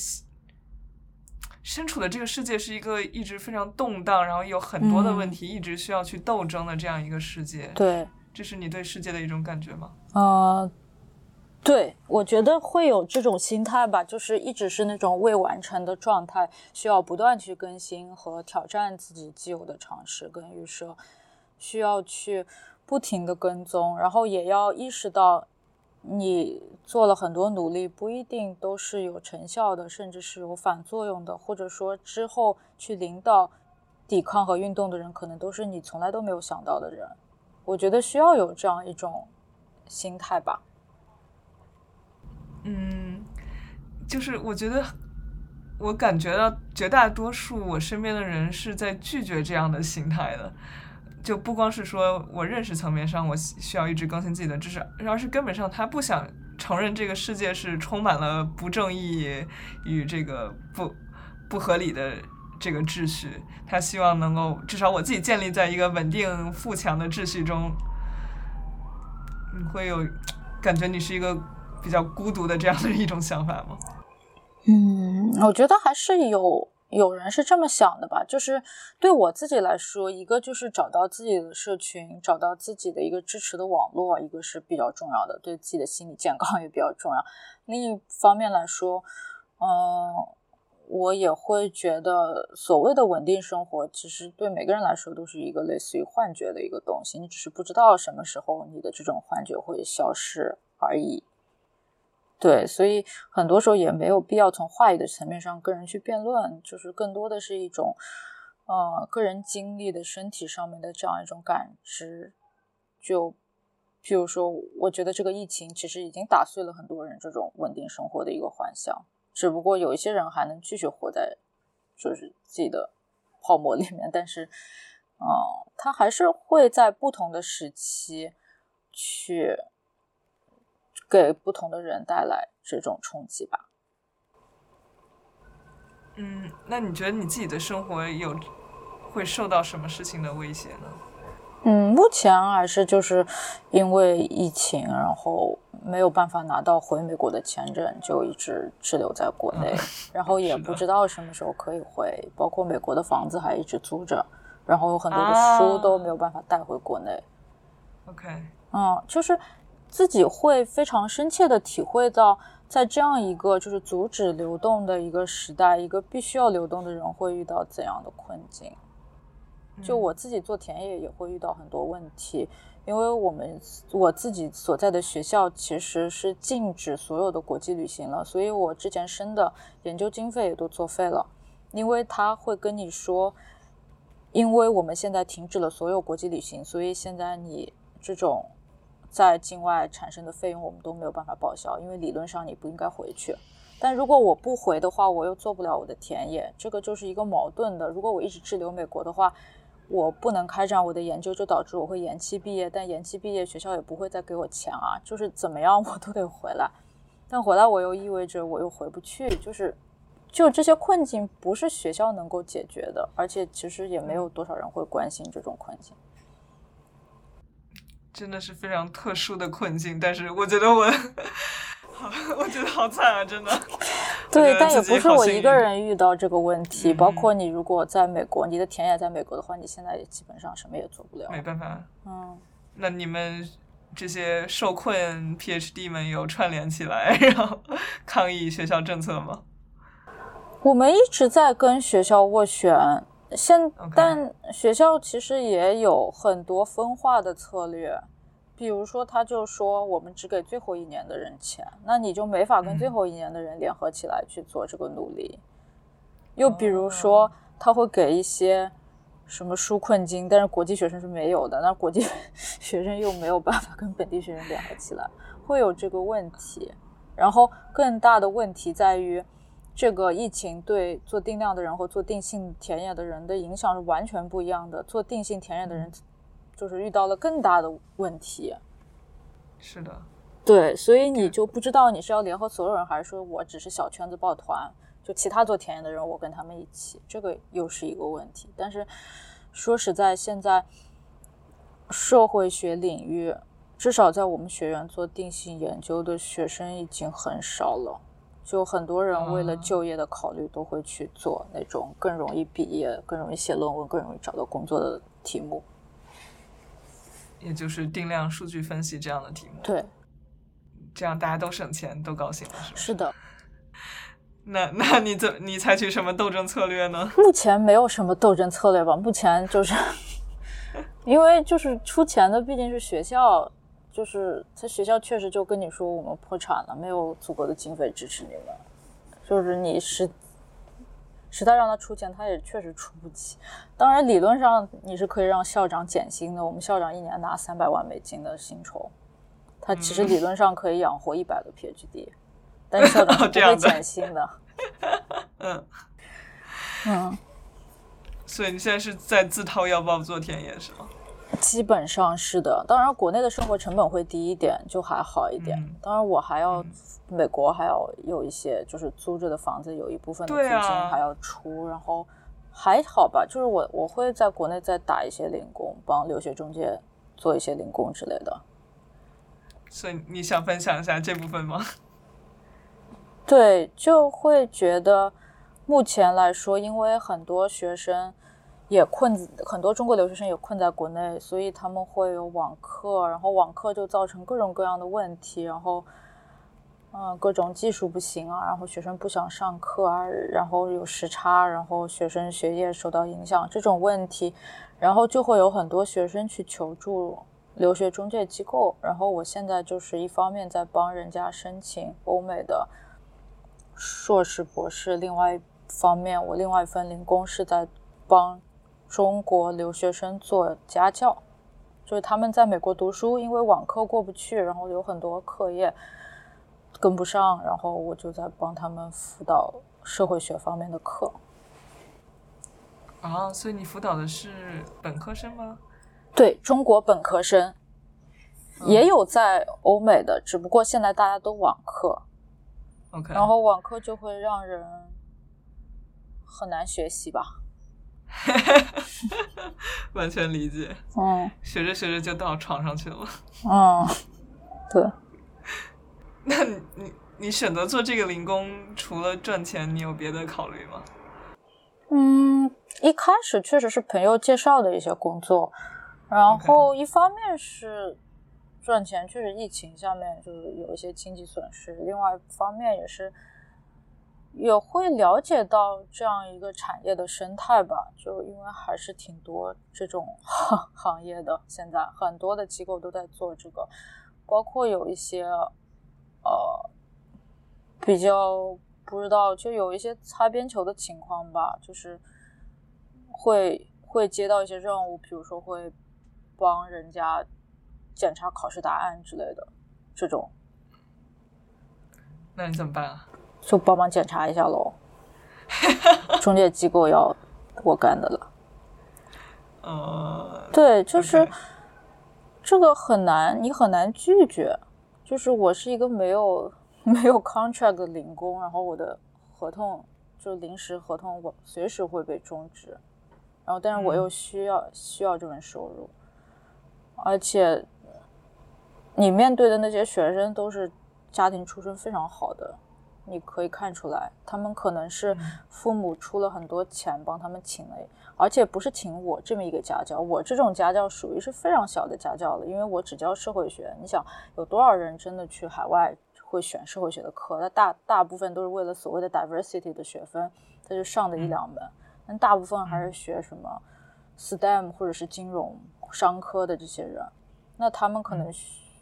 身处的这个世界是一个一直非常动荡，然后有很多的问题一直需要去斗争的这样一个世界。对，这是你对世界的一种感觉吗？呃，对，我觉得会有这种心态吧，就是一直是那种未完成的状态，需要不断去更新和挑战自己既有的常识跟预设，需要去。不停的跟踪，然后也要意识到，你做了很多努力，不一定都是有成效的，甚至是有反作用的，或者说之后去领导抵抗和运动的人，可能都是你从来都没有想到的人。我觉得需要有这样一种心态吧。嗯，就是我觉得，我感觉到绝大多数我身边的人是在拒绝这样的心态的。就不光是说我认识层面上我需要一直更新自己的知识，而是根本上他不想承认这个世界是充满了不正义与这个不不合理的这个秩序。他希望能够至少我自己建立在一个稳定富强的秩序中。你会有感觉你是一个比较孤独的这样的一种想法吗？嗯，我觉得还是有。有人是这么想的吧，就是对我自己来说，一个就是找到自己的社群，找到自己的一个支持的网络，一个是比较重要的，对自己的心理健康也比较重要。另一方面来说，嗯，我也会觉得所谓的稳定生活，其实对每个人来说都是一个类似于幻觉的一个东西，你只是不知道什么时候你的这种幻觉会消失而已。对，所以很多时候也没有必要从话语的层面上跟人去辩论，就是更多的是一种，呃，个人经历的身体上面的这样一种感知。就，譬如说，我觉得这个疫情其实已经打碎了很多人这种稳定生活的一个幻想，只不过有一些人还能继续活在，就是自己的泡沫里面，但是，嗯，他还是会在不同的时期去。给不同的人带来这种冲击吧。嗯，那你觉得你自己的生活有会受到什么事情的威胁呢？嗯，目前还是就是因为疫情，然后没有办法拿到回美国的签证，就一直滞留在国内，然后 也不知道什么时候可以回。包括美国的房子还一直租着，然后有很多的书都没有办法带回国内。OK，嗯，就是。自己会非常深切的体会到，在这样一个就是阻止流动的一个时代，一个必须要流动的人会遇到怎样的困境。就我自己做田野也会遇到很多问题，因为我们我自己所在的学校其实是禁止所有的国际旅行了，所以我之前申的研究经费也都作废了，因为他会跟你说，因为我们现在停止了所有国际旅行，所以现在你这种。在境外产生的费用，我们都没有办法报销，因为理论上你不应该回去。但如果我不回的话，我又做不了我的田野，这个就是一个矛盾的。如果我一直滞留美国的话，我不能开展我的研究，就导致我会延期毕业。但延期毕业，学校也不会再给我钱啊，就是怎么样 我都得回来。但回来我又意味着我又回不去，就是就这些困境不是学校能够解决的，而且其实也没有多少人会关心这种困境。真的是非常特殊的困境，但是我觉得我，好，我觉得好惨啊，真的。对，但也不是我一个人遇到这个问题，包括你如果在美国，你的田野在美国的话，你现在也基本上什么也做不了。没办法。嗯。那你们这些受困 PhD 们有串联起来，然后抗议学校政策吗？我们一直在跟学校斡旋。现但学校其实也有很多分化的策略，比如说他就说我们只给最后一年的人钱，那你就没法跟最后一年的人联合起来去做这个努力。又比如说他会给一些什么纾困金，但是国际学生是没有的，那国际学生又没有办法跟本地学生联合起来，会有这个问题。然后更大的问题在于。这个疫情对做定量的人和做定性田野的人的影响是完全不一样的。做定性田野的人，就是遇到了更大的问题。是的，对，所以你就不知道你是要联合所有人，还是说我只是小圈子抱团，就其他做田野的人，我跟他们一起，这个又是一个问题。但是说实在，现在社会学领域，至少在我们学院做定性研究的学生已经很少了。就很多人为了就业的考虑，都会去做那种更容易毕业、更容易写论文、更容易找到工作的题目，也就是定量数据分析这样的题目。对，这样大家都省钱，都高兴了，是是的。那那你怎你采取什么斗争策略呢？目前没有什么斗争策略吧。目前就是，因为就是出钱的毕竟是学校。就是他学校确实就跟你说我们破产了，没有足够的经费支持你们。就是你实实在让他出钱，他也确实出不起。当然理论上你是可以让校长减薪的，我们校长一年拿三百万美金的薪酬，他其实理论上可以养活一百个 PhD，但是校长是 不会减薪的。嗯嗯，所以你现在是在自掏腰包做田野是吗？基本上是的，当然国内的生活成本会低一点，就还好一点。当然我还要美国还要有一些，就是租着的房子有一部分的租金还要出，然后还好吧。就是我我会在国内再打一些零工，帮留学中介做一些零工之类的。所以你想分享一下这部分吗？对，就会觉得目前来说，因为很多学生。也困，很多中国留学生也困在国内，所以他们会有网课，然后网课就造成各种各样的问题，然后，嗯，各种技术不行啊，然后学生不想上课啊，然后有时差，然后学生学业受到影响这种问题，然后就会有很多学生去求助留学中介机构，然后我现在就是一方面在帮人家申请欧美的硕士博士，另外一方面我另外一份零工是在帮。中国留学生做家教，就是他们在美国读书，因为网课过不去，然后有很多课业跟不上，然后我就在帮他们辅导社会学方面的课。啊，所以你辅导的是本科生吗？对中国本科生，也有在欧美的，只不过现在大家都网课。OK，然后网课就会让人很难学习吧。完全理解。嗯，学着学着就到床上去了。嗯，对。那你你你选择做这个零工，除了赚钱，你有别的考虑吗？嗯，一开始确实是朋友介绍的一些工作，然后一方面是赚钱，确实疫情下面就是有一些经济损失；，另外一方面也是。也会了解到这样一个产业的生态吧，就因为还是挺多这种行 业的，现在很多的机构都在做这个，包括有一些呃比较不知道，就有一些擦边球的情况吧，就是会会接到一些任务，比如说会帮人家检查考试答案之类的这种，那你怎么办啊？就帮忙检查一下喽，中介机构要我干的了。呃，对，就是这个很难，你很难拒绝。就是我是一个没有没有 contract 的零工，然后我的合同就就临时合同我随时会被终止，然后但是我又需要需要这份收入，而且你面对的那些学生都是家庭出身非常好的。你可以看出来，他们可能是父母出了很多钱帮他们请了，而且不是请我这么一个家教，我这种家教属于是非常小的家教了，因为我只教社会学。你想，有多少人真的去海外会选社会学的课？那大大部分都是为了所谓的 diversity 的学分，他就上的一两门，但大部分还是学什么 STEM 或者是金融、商科的这些人，那他们可能。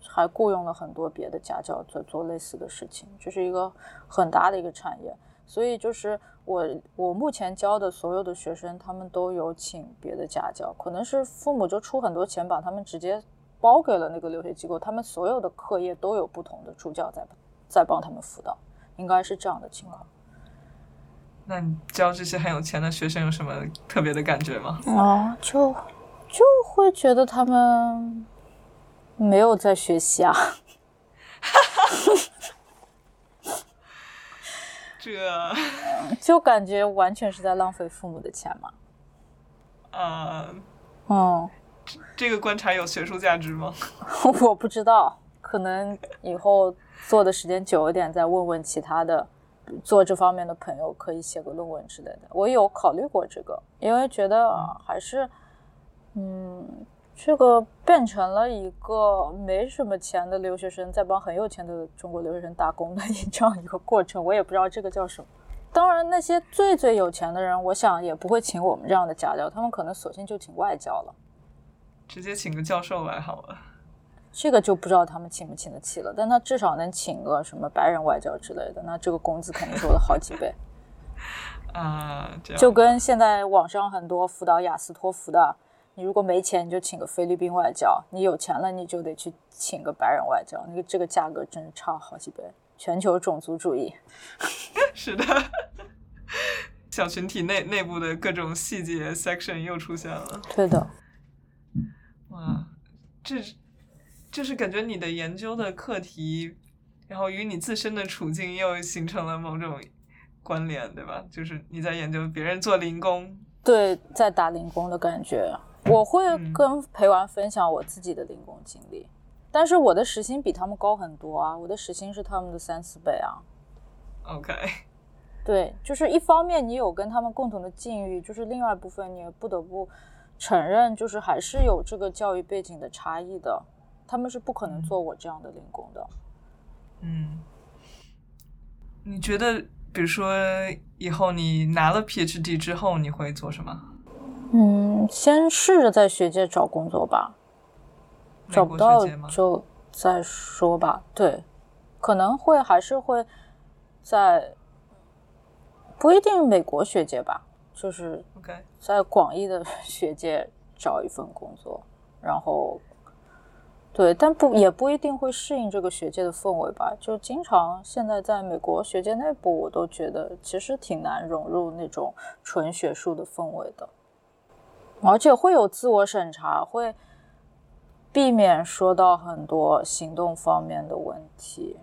还雇佣了很多别的家教做做类似的事情，这是一个很大的一个产业。所以就是我我目前教的所有的学生，他们都有请别的家教，可能是父母就出很多钱把他们直接包给了那个留学机构，他们所有的课业都有不同的助教在在帮他们辅导，应该是这样的情况。那你教这些很有钱的学生有什么特别的感觉吗？啊，就就会觉得他们。没有在学习啊，这 就感觉完全是在浪费父母的钱嘛。呃，嗯，这个观察有学术价值吗？我不知道，可能以后做的时间久一点，再问问其他的做这方面的朋友，可以写个论文之类的。我有考虑过这个，因为觉得还是，嗯。这个变成了一个没什么钱的留学生在帮很有钱的中国留学生打工的 这样一个过程，我也不知道这个叫什么。当然，那些最最有钱的人，我想也不会请我们这样的家教，他们可能索性就请外教了，直接请个教授来好了。这个就不知道他们请不请得起了，但他至少能请个什么白人外教之类的，那这个工资肯定是我的好几倍。啊，就跟现在网上很多辅导雅思托福的。你如果没钱，你就请个菲律宾外教；你有钱了，你就得去请个白人外教。那个这个价格真是差好几倍。全球种族主义，是的，小群体内内部的各种细节 section 又出现了。对的。哇，这就是感觉你的研究的课题，然后与你自身的处境又形成了某种关联，对吧？就是你在研究别人做零工，对，在打零工的感觉。我会跟陪玩分享我自己的零工经历，但是我的时薪比他们高很多啊，我的时薪是他们的三四倍啊。OK，对，就是一方面你有跟他们共同的境遇，就是另外一部分你也不得不承认，就是还是有这个教育背景的差异的，他们是不可能做我这样的零工的。嗯，你觉得，比如说以后你拿了 PhD 之后，你会做什么？嗯，先试着在学界找工作吧，找不到就再说吧。对，可能会还是会在不一定美国学界吧，就是在广义的 学界找一份工作，然后对，但不也不一定会适应这个学界的氛围吧。就经常现在在美国学界内部，我都觉得其实挺难融入那种纯学术的氛围的。而且会有自我审查，会避免说到很多行动方面的问题，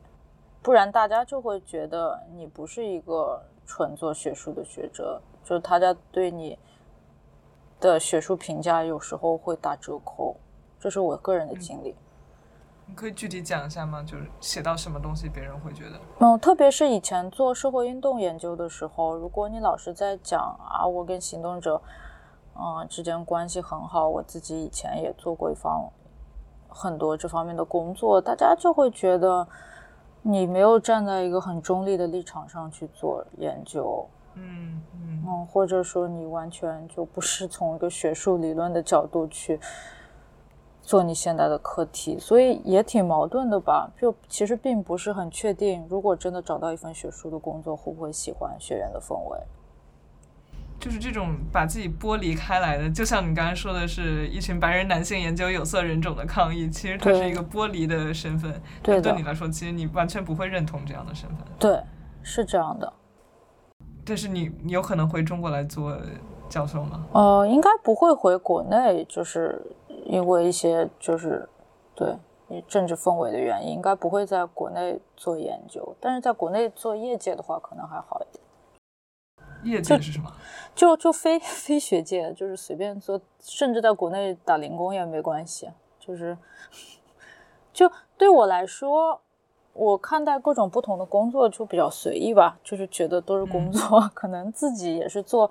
不然大家就会觉得你不是一个纯做学术的学者，就是大家对你的学术评价有时候会打折扣，这是我个人的经历。你可以具体讲一下吗？就是写到什么东西，别人会觉得？嗯，特别是以前做社会运动研究的时候，如果你老是在讲啊，我跟行动者。嗯，之间关系很好。我自己以前也做过一方很多这方面的工作，大家就会觉得你没有站在一个很中立的立场上去做研究，嗯嗯嗯，或者说你完全就不是从一个学术理论的角度去做你现在的课题，所以也挺矛盾的吧？就其实并不是很确定，如果真的找到一份学术的工作，会不会喜欢学院的氛围？就是这种把自己剥离开来的，就像你刚才说的，是一群白人男性研究有色人种的抗议。其实它是一个剥离的身份，对对你来说，其实你完全不会认同这样的身份。对，是这样的。但是你，你有可能回中国来做教授吗？呃，应该不会回国内，就是因为一些就是对政治氛围的原因，应该不会在国内做研究。但是在国内做业界的话，可能还好一点。业界是什么？就就非 非学界，就是随便做，甚至在国内打零工也没关系。就是，就对我来说，我看待各种不同的工作就比较随意吧，就是觉得都是工作，可能自己也是做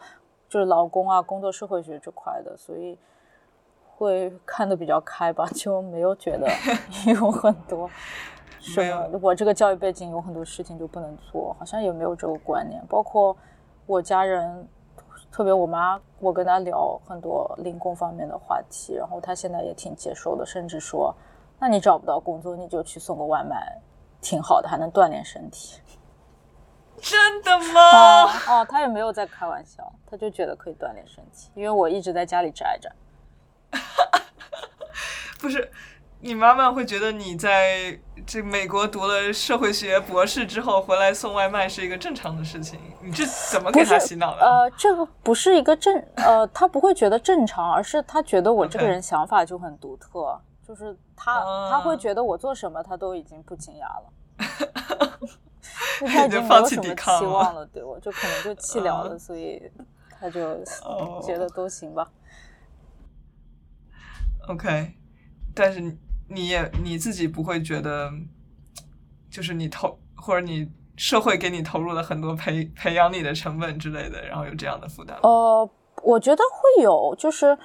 就是劳工啊，工作社会学这块的，所以会看的比较开吧，就没有觉得 有很多什么我这个教育背景有很多事情就不能做，好像也没有这个观念，包括我家人。特别我妈，我跟她聊很多零工方面的话题，然后她现在也挺接受的，甚至说，那你找不到工作，你就去送个外卖，挺好的，还能锻炼身体。真的吗？哦，她也没有在开玩笑，她就觉得可以锻炼身体，因为我一直在家里宅着。不是。你妈妈会觉得你在这美国读了社会学博士之后回来送外卖是一个正常的事情？你这怎么给她洗脑的？呃，这个不是一个正 呃，她不会觉得正常，而是她觉得我这个人想法就很独特，就是他他会觉得我做什么她都已经不惊讶了，她已经没有什么期望了，对我就可能就弃了了，所以他就觉得都行吧。OK，但是。你也你自己不会觉得，就是你投或者你社会给你投入了很多培培养你的成本之类的，然后有这样的负担？呃，我觉得会有，就是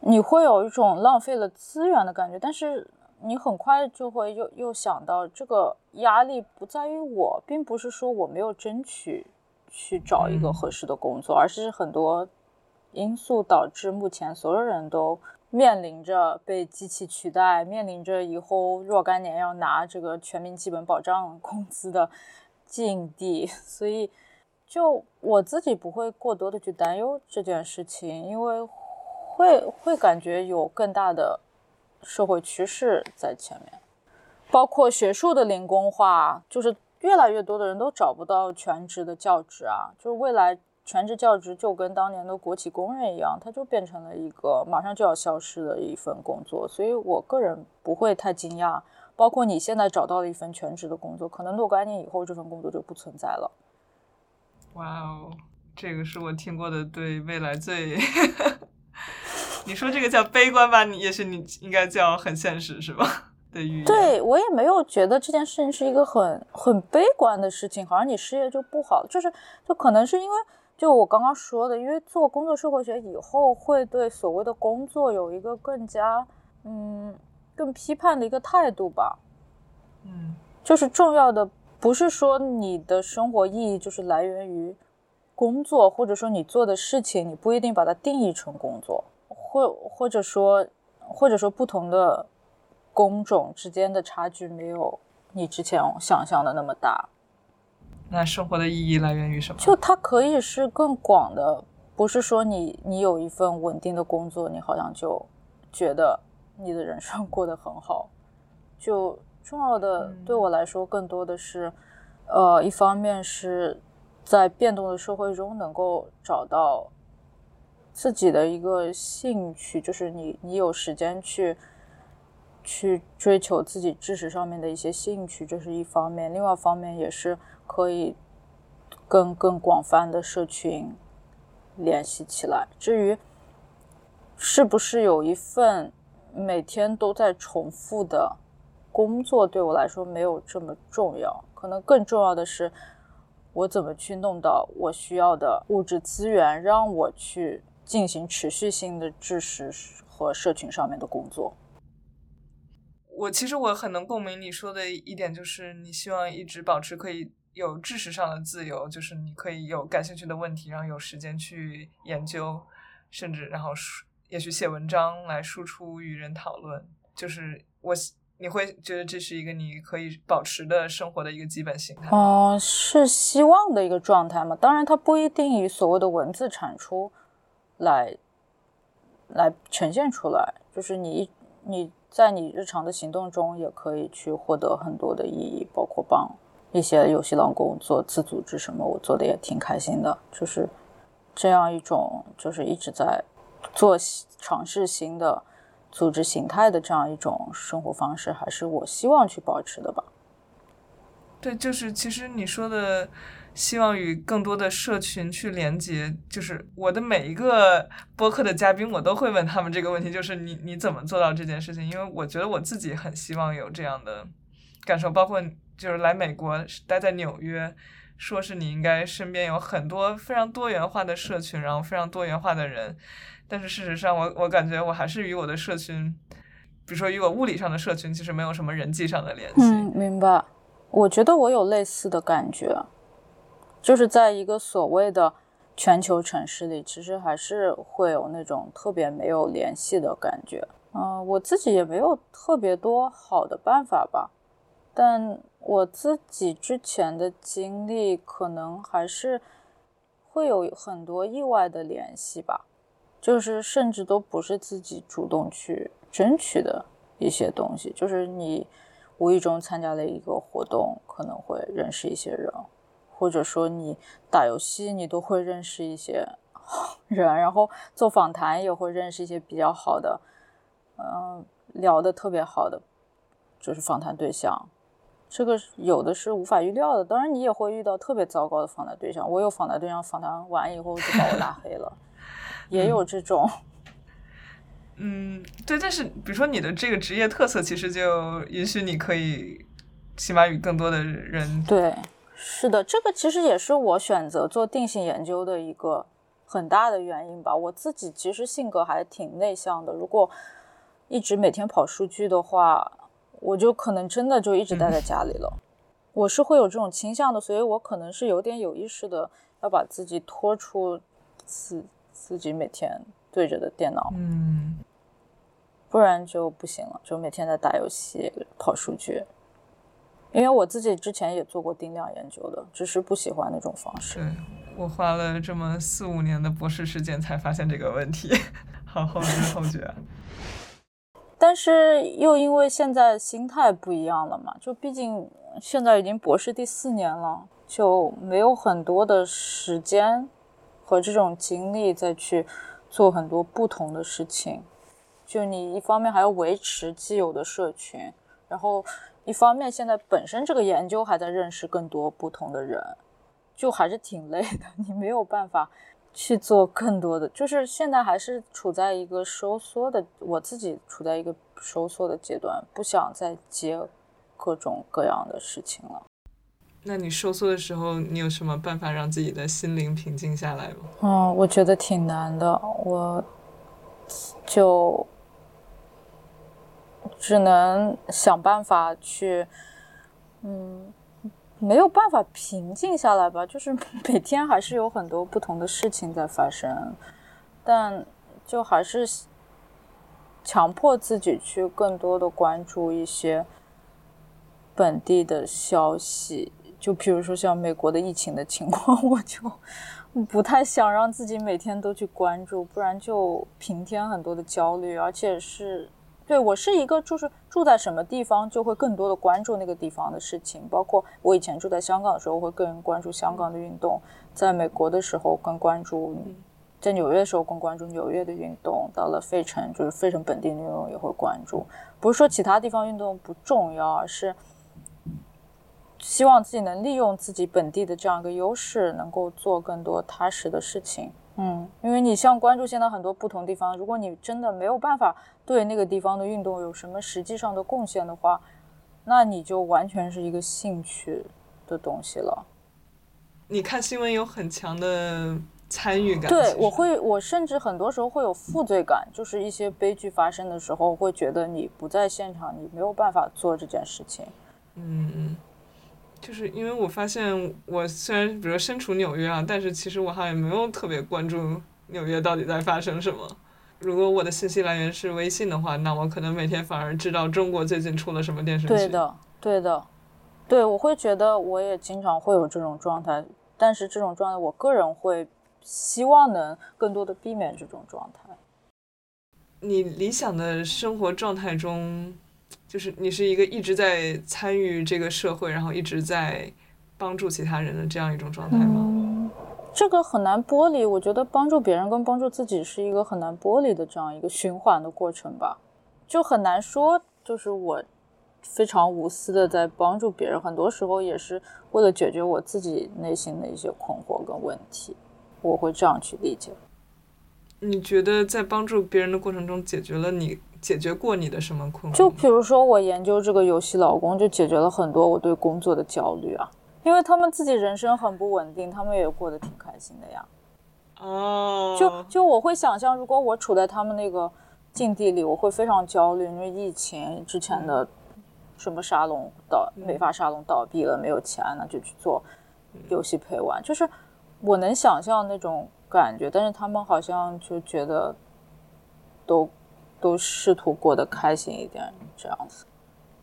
你会有一种浪费了资源的感觉，但是你很快就会又又想到，这个压力不在于我，并不是说我没有争取去找一个合适的工作，而是很多因素导致目前所有人都。面临着被机器取代，面临着以后若干年要拿这个全民基本保障工资的境地，所以就我自己不会过多的去担忧这件事情，因为会会感觉有更大的社会趋势在前面，包括学术的零工化，就是越来越多的人都找不到全职的教职啊，就是未来。全职教职就跟当年的国企工人一样，它就变成了一个马上就要消失的一份工作，所以我个人不会太惊讶。包括你现在找到了一份全职的工作，可能若干年以后这份工作就不存在了。哇哦，这个是我听过的对未来最…… 你说这个叫悲观吧？你也许你应该叫很现实是吧？的预言。对我也没有觉得这件事情是一个很很悲观的事情，好像你失业就不好，就是就可能是因为。就我刚刚说的，因为做工作社会学以后，会对所谓的工作有一个更加，嗯，更批判的一个态度吧。嗯，就是重要的不是说你的生活意义就是来源于工作，或者说你做的事情，你不一定把它定义成工作，或或者说或者说不同的工种之间的差距没有你之前想象的那么大。那生活的意义来源于什么？就它可以是更广的，不是说你你有一份稳定的工作，你好像就觉得你的人生 过得很好。就重要的对我来说，更多的是，呃，一方面是在变动的社会中能够找到自己的一个兴趣，就是你你有时间去去追求自己知识上面的一些兴趣，这是一方面；另外一方面也是。可以跟更广泛的社群联系起来。至于是不是有一份每天都在重复的工作，对我来说没有这么重要。可能更重要的是，我怎么去弄到我需要的物质资源，让我去进行持续性的知识和社群上面的工作。我其实我很能共鸣你说的一点，就是你希望一直保持可以。有知识上的自由，就是你可以有感兴趣的问题，然后有时间去研究，甚至然后也许写文章来输出与人讨论。就是我你会觉得这是一个你可以保持的生活的一个基本形态。哦，是希望的一个状态嘛？当然，它不一定以所谓的文字产出来来呈现出来。就是你你在你日常的行动中也可以去获得很多的意义，包括帮。一些游戏劳工做自组织什么，我做的也挺开心的。就是这样一种，就是一直在做尝试新的组织形态的这样一种生活方式，还是我希望去保持的吧。对，就是其实你说的希望与更多的社群去连接。就是我的每一个播客的嘉宾，我都会问他们这个问题：就是你你怎么做到这件事情？因为我觉得我自己很希望有这样的感受，包括就是来美国待在纽约，说是你应该身边有很多非常多元化的社群，然后非常多元化的人。但是事实上，我我感觉我还是与我的社群，比如说与我物理上的社群，其实没有什么人际上的联系。嗯，明白。我觉得我有类似的感觉，就是在一个所谓的全球城市里，其实还是会有那种特别没有联系的感觉。嗯，我自己也没有特别多好的办法吧，但我自己之前的经历可能还是会有很多意外的联系吧。就是甚至都不是自己主动去争取的一些东西，就是你无意中参加了一个活动，可能会认识一些人，或者说你打游戏，你都会认识一些 人，然后做访谈也会认识一些比较好的，嗯，聊的特别好的，就是访谈对象，这个有的是无法预料的。当然，你也会遇到特别糟糕的访谈对象，我有访谈对象，访谈完以后就把我拉黑了。也有这种，嗯，对，但是比如说你的这个职业特色，其实就允许你可以起码与更多的人。对，是的，这个其实也是我选择做定性研究的一个很大的原因吧。我自己其实性格还挺内向的，如果一直每天跑数据的话，我就可能真的就一直待在家里了。我是会有这种倾向的，所以我可能是有点有意识的要把自己拖出自。自己每天对着的电脑，嗯，不然就不行了。就每天在打游戏、跑数据，因为我自己之前也做过定量研究的，只是不喜欢那种方式。对我花了这么四五年的博士时间才发现这个问题，好后知后觉。但是又因为现在心态不一样了嘛，就毕竟现在已经博士第四年了，就没有很多的时间。和这种精力再去做很多不同的事情，就你一方面还要维持既有的社群，然后一方面现在本身这个研究还在认识更多不同的人，就还是挺累的。你没有办法去做更多的，就是现在还是处在一个收缩的，我自己处在一个收缩的阶段，不想再接各种各样的事情了。那你收缩的时候，你有什么办法让自己的心灵平静下来吗？嗯，我觉得挺难的，我就只能想办法去，嗯，没有办法平静下来吧。就是每天还是有很多不同的事情在发生，但就还是强迫自己去更多的关注一些本地的消息。就比如说像美国的疫情的情况，我就不太想让自己每天都去关注，不然就平添很多的焦虑，而且是对我是一个就是住在什么地方就会更多的关注那个地方的事情，包括我以前住在香港的时候会更关注香港的运动，在美国的时候更关注，在纽约的时候更关注纽约的运动，到了费城就是费城本地的运动也会关注，不是说其他地方运动不重要，而是。希望自己能利用自己本地的这样一个优势，能够做更多踏实的事情。嗯，因为你像关注现在很多不同地方，如果你真的没有办法对那个地方的运动有什么实际上的贡献的话，那你就完全是一个兴趣的东西了。你看新闻有很强的参与感。对，我会，我甚至很多时候会有负罪感，就是一些悲剧发生的时候，会觉得你不在现场，你没有办法做这件事情。嗯嗯。就是因为我发现，我虽然比如身处纽约啊，但是其实我好像没有特别关注纽约到底在发生什么。如果我的信息来源是微信的话，那我可能每天反而知道中国最近出了什么电视剧。对的，对的，对，我会觉得我也经常会有这种状态，但是这种状态，我个人会希望能更多的避免这种状态。你理想的生活状态中？就是你是一个一直在参与这个社会，然后一直在帮助其他人的这样一种状态吗？这个很难剥离。我觉得帮助别人跟帮助自己是一个很难剥离的这样一个循环的过程吧。就很难说，就是我非常无私的在帮助别人，很多时候也是为了解决我自己内心的一些困惑跟问题，我会这样去理解。你觉得在帮助别人的过程中，解决了你解决过你的什么困惑？就比如说我研究这个游戏老公，就解决了很多我对工作的焦虑啊，因为他们自己人生很不稳定，他们也过得挺开心的呀。哦，就就我会想象，如果我处在他们那个境地里，我会非常焦虑，因为疫情之前的什么沙龙倒美发沙龙倒闭了，没有钱，那就去做游戏陪玩，就是我能想象那种。感觉，但是他们好像就觉得都都试图过得开心一点，这样子。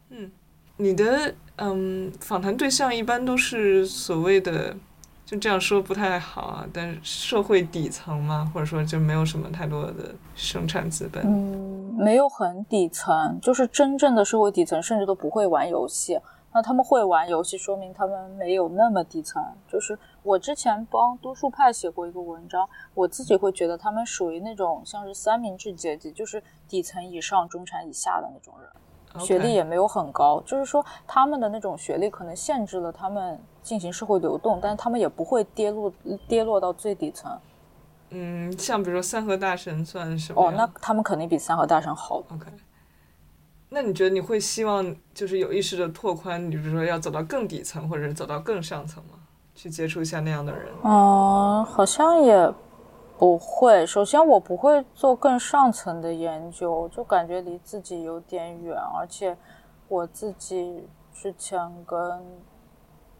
嗯，你的嗯访谈对象一般都是所谓的，就这样说不太好啊，但是社会底层嘛，或者说就没有什么太多的生产资本。嗯，没有很底层，就是真正的社会底层，甚至都不会玩游戏。那他们会玩游戏，说明他们没有那么底层。就是我之前帮多数派写过一个文章，我自己会觉得他们属于那种像是三明治阶级，就是底层以上、中产以下的那种人，学历也没有很高。就是说他们的那种学历可能限制了他们进行社会流动，但是他们也不会跌落跌落到最底层。嗯，像比如说三和大神算什么？哦，那他们肯定比三和大神好。OK。那你觉得你会希望就是有意识的拓宽，你比如说要走到更底层，或者是走到更上层吗？去接触一下那样的人？嗯，好像也不会。首先，我不会做更上层的研究，就感觉离自己有点远，而且我自己之前跟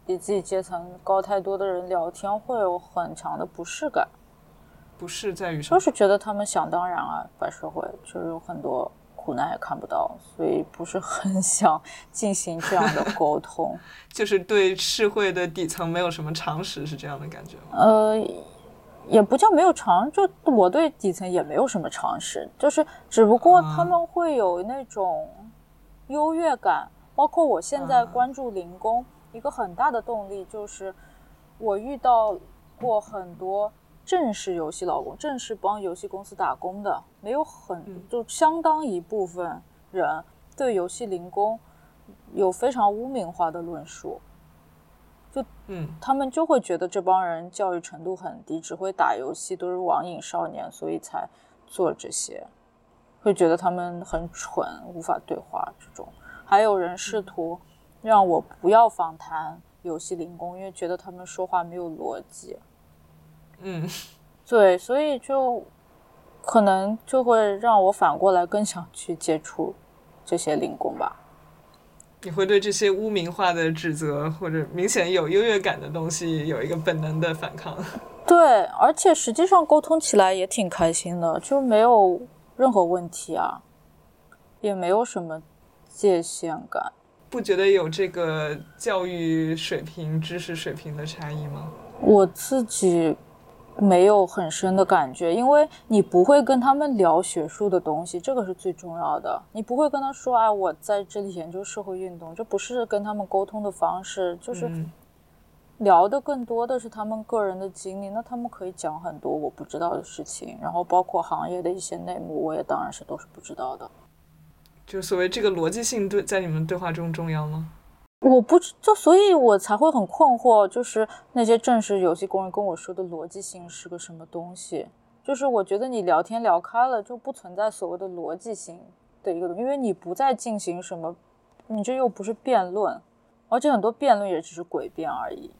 比自己阶层高太多的人聊天，会有很强的不适感。不适在于什么？就是觉得他们想当然啊，把社会就是有很多。苦难也看不到，所以不是很想进行这样的 沟通。就是对社会的底层没有什么常识，是这样的感觉吗？呃，也不叫没有常，就我对底层也没有什么常识，就是只不过他们会有那种优越感。包括我现在关注零工，一个很大的动力就是我遇到过很多。正式游戏老公，正式帮游戏公司打工的，没有很就相当一部分人对游戏零工有非常污名化的论述，就嗯，他们就会觉得这帮人教育程度很低，只会打游戏，都是网瘾少年，所以才做这些，会觉得他们很蠢，无法对话这种。还有人试图让我不要访谈游戏零工，因为觉得他们说话没有逻辑。嗯，对，所以就可能就会让我反过来更想去接触这些零工吧。你会对这些污名化的指责或者明显有优越感的东西有一个本能的反抗。对，而且实际上沟通起来也挺开心的，就没有任何问题啊，也没有什么界限感。不觉得有这个教育水平、知识水平的差异吗？我自己。没有很深的感觉，因为你不会跟他们聊学术的东西，这个是最重要的。你不会跟他说，啊，我在这里研究社会运动，这不是跟他们沟通的方式，就是聊的更多的是他们个人的经历。那他们可以讲很多我不知道的事情，然后包括行业的一些内幕，我也当然是都是不知道的。就所谓这个逻辑性对在你们对话中重要吗？我不知就，所以我才会很困惑，就是那些正式游戏工人跟我说的逻辑性是个什么东西？就是我觉得你聊天聊开了，就不存在所谓的逻辑性的一个，因为你不再进行什么，你这又不是辩论，而且很多辩论也只是诡辩而已，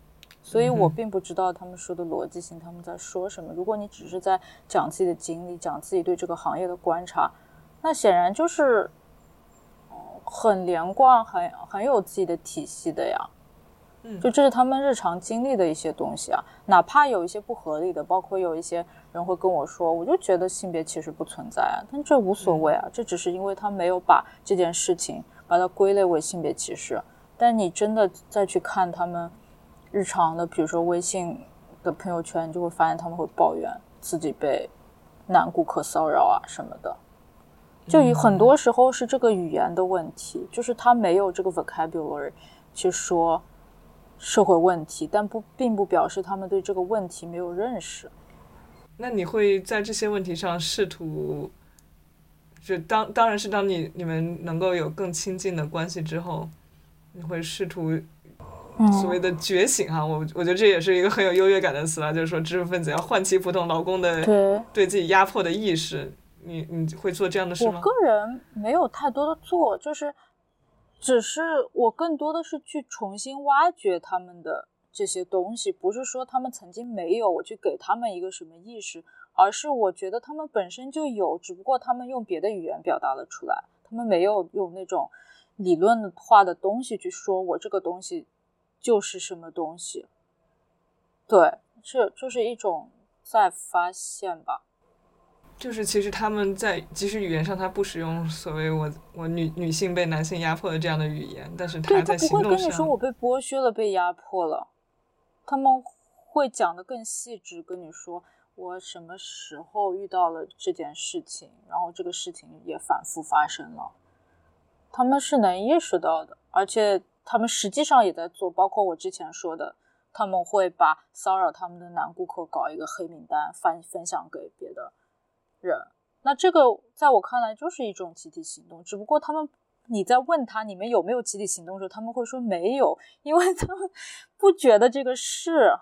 所以我并不知道他们说的逻辑性他们在说什么。如果你只是在讲自己的经历，讲自己对这个行业的观察，那显然就是。很连贯，很很有自己的体系的呀，嗯，就这是他们日常经历的一些东西啊，哪怕有一些不合理的，包括有一些人会跟我说，我就觉得性别歧视不存在啊，但这无所谓啊，这只是因为他没有把这件事情把它归类为性别歧视，但你真的再去看他们日常的，比如说微信的朋友圈，就会发现他们会抱怨自己被男顾客骚扰啊什么的。就有很多时候是这个语言的问题，就是他没有这个 vocabulary 去说社会问题，但不并不表示他们对这个问题没有认识。那你会在这些问题上试图就当当然是当你你们能够有更亲近的关系之后，你会试图所谓的觉醒哈。我我觉得这也是一个很有优越感的词啊，就是说知识分子要唤起普通劳工的对对自己压迫的意识。你你会做这样的事吗？我个人没有太多的做，就是只是我更多的是去重新挖掘他们的这些东西，不是说他们曾经没有，我去给他们一个什么意识。而是我觉得他们本身就有，只不过他们用别的语言表达了出来，他们没有用那种理论化的东西去说，我这个东西就是什么东西。对，这就是一种在发现吧。就是其实他们在即使语言上他不使用所谓我我女女性被男性压迫的这样的语言，但是他在行动上，不会跟你说我被剥削了、被压迫了，他们会讲的更细致，跟你说。我什么时候遇到了这件事情，然后这个事情也反复发生了，他们是能意识到的，而且他们实际上也在做，包括我之前说的，他们会把骚扰他们的男顾客搞一个黑名单，分分享给别的人。那这个在我看来就是一种集体行动，只不过他们你在问他你们有没有集体行动的时候，他们会说没有，因为他们 不觉得这个是。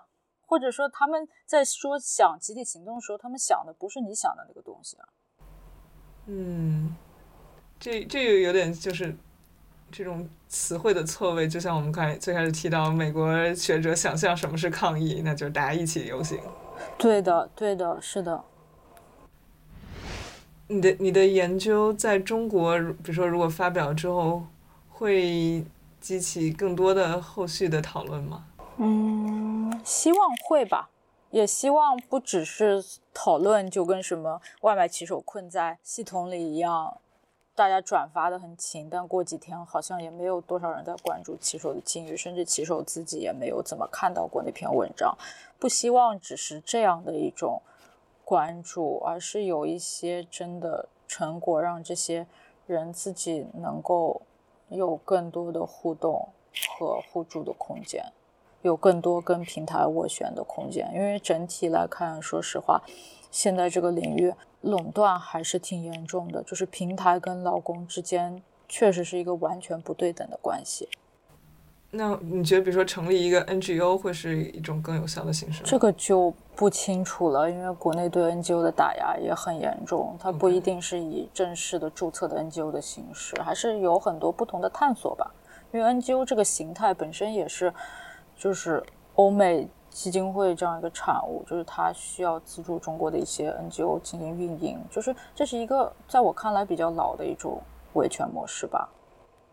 或者说他们在说想集体行动的时候，他们想的不是你想的那个东西啊。嗯，这这个有点就是这种词汇的错位，就像我们开最开始提到，美国学者想象什么是抗议，那就是大家一起游行。对的，对的，是的。你的你的研究在中国，比如说如果发表之后，会激起更多的后续的讨论吗？嗯，希望会吧，也希望不只是讨论，就跟什么外卖骑手困在系统里一样，大家转发的很勤，但过几天好像也没有多少人在关注骑手的境遇，甚至骑手自己也没有怎么看到过那篇文章。不希望只是这样的一种关注，而是有一些真的成果，让这些人自己能够有更多的互动和互助的空间。有更多跟平台斡旋的空间，因为整体来看，说实话，现在这个领域垄断还是挺严重的，就是平台跟劳工之间确实是一个完全不对等的关系。那你觉得，比如说成立一个 NGO 会是一种更有效的形式？这个就不清楚了，因为国内对 NGO 的打压也很严重，它不一定是以正式的注册的 NGO 的形式，还是有很多不同的探索吧。因为 NGO 这个形态本身也是。就是欧美基金会这样一个产物，就是它需要资助中国的一些 NGO 进行运营，就是这是一个在我看来比较老的一种维权模式吧。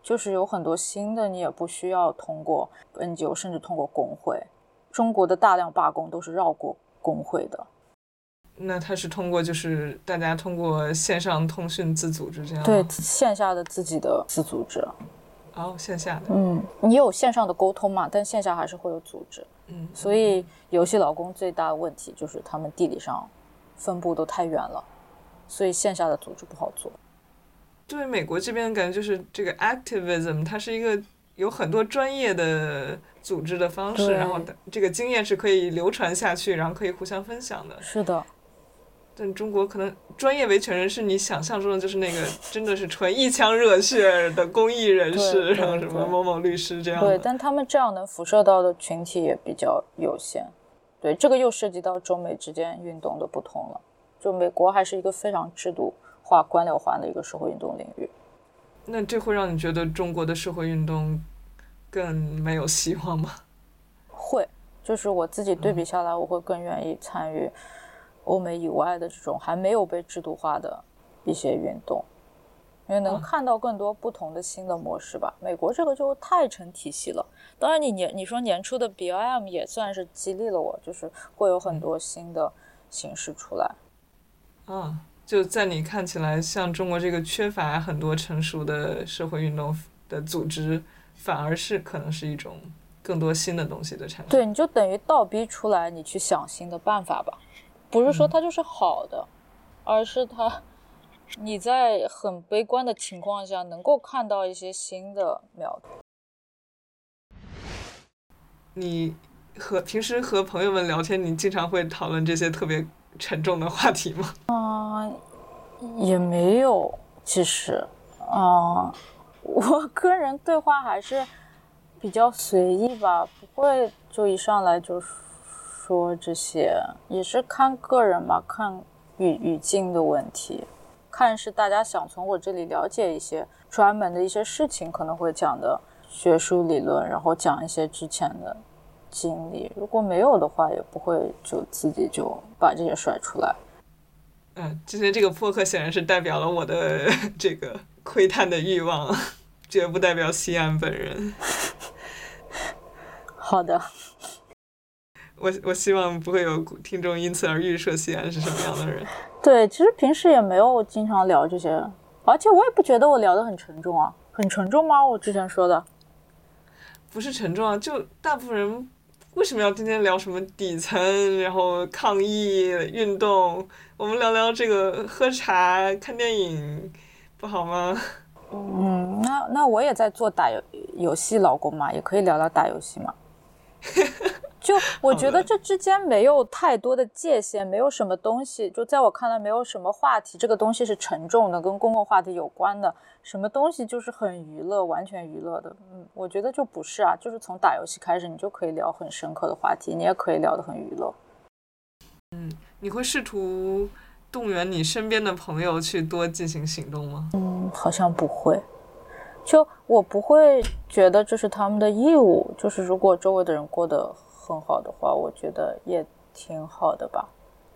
就是有很多新的，你也不需要通过 NGO，甚至通过工会。中国的大量罢工都是绕过工会的。那他是通过就是大家通过线上通讯自组织这样？对，线下的自己的自组织。哦，线下的，嗯，你有线上的沟通嘛？但线下还是会有组织，嗯，所以游戏劳工最大的问题就是他们地理上分布都太远了，所以线下的组织不好做。对美国这边感觉就是这个 activism，它是一个有很多专业的组织的方式，然后这个经验是可以流传下去，然后可以互相分享的。是的。但中国可能专业维权人士，你想象中的就是那个真的是纯一腔热血的公益人士，然后什么某某律师这样。对，但他们这样能辐射到的群体也比较有限。对，这个又涉及到中美之间运动的不同了。就美国还是一个非常制度化、官僚化的一个社会运动领域。那这会让你觉得中国的社会运动更没有希望吗？会，就是我自己对比下来，我会更愿意参与。欧美以外的这种还没有被制度化的一些运动，因为能看到更多不同的新的模式吧。美国这个就太成体系了。当然，你年你说年初的 BIM 也算是激励了我，就是会有很多新的形式出来。啊，就在你看起来，像中国这个缺乏很多成熟的社会运动的组织，反而是可能是一种更多新的东西的产生。对，你就等于倒逼出来，你去想新的办法吧。不是说它就是好的，而是它，你在很悲观的情况下能够看到一些新的苗头。你和平时和朋友们聊天，你经常会讨论这些特别沉重的话题吗？嗯，也没有。其实，嗯，我跟人对话还是比较随意吧，不会就一上来就说这些，也是看个人吧，看语语境的问题，看是大家想从我这里了解一些专门的一些事情，可能会讲的学术理论，然后讲一些之前的经历。如果没有的话，也不会就自己就把这些甩出来。嗯，今天这个播客显然是代表了我的 这个窥探的欲望，绝不代表西安本人。好的，我我希望不会有听众因此而预设西安是什么样的人。对，其实平时也没有经常聊这些，而且我也不觉得我聊得很沉重啊，很沉重吗？我之前说的不是沉重啊，就大部分人为什么要天天聊什么底层，然后抗议运动？我们聊聊这个喝茶、看电影，不好吗？嗯，那那我也在做打游游戏老公嘛，也可以聊聊打游戏嘛。就我觉得这之间没有太多的界限，没有什么东西，就在我看来没有什么话题，这个东西是沉重的，跟公共话题有关的。什么东西就是很娱乐，完全娱乐的。嗯，我觉得就不是啊，就是从打游戏开始，你就可以聊很深刻的话题，你也可以聊得很娱乐。嗯，你会试图动员你身边的朋友去多进行行动吗？嗯，好像不会。就我不会觉得这是他们的义务，就是如果周围的人过得很好的话，我觉得也挺好的吧。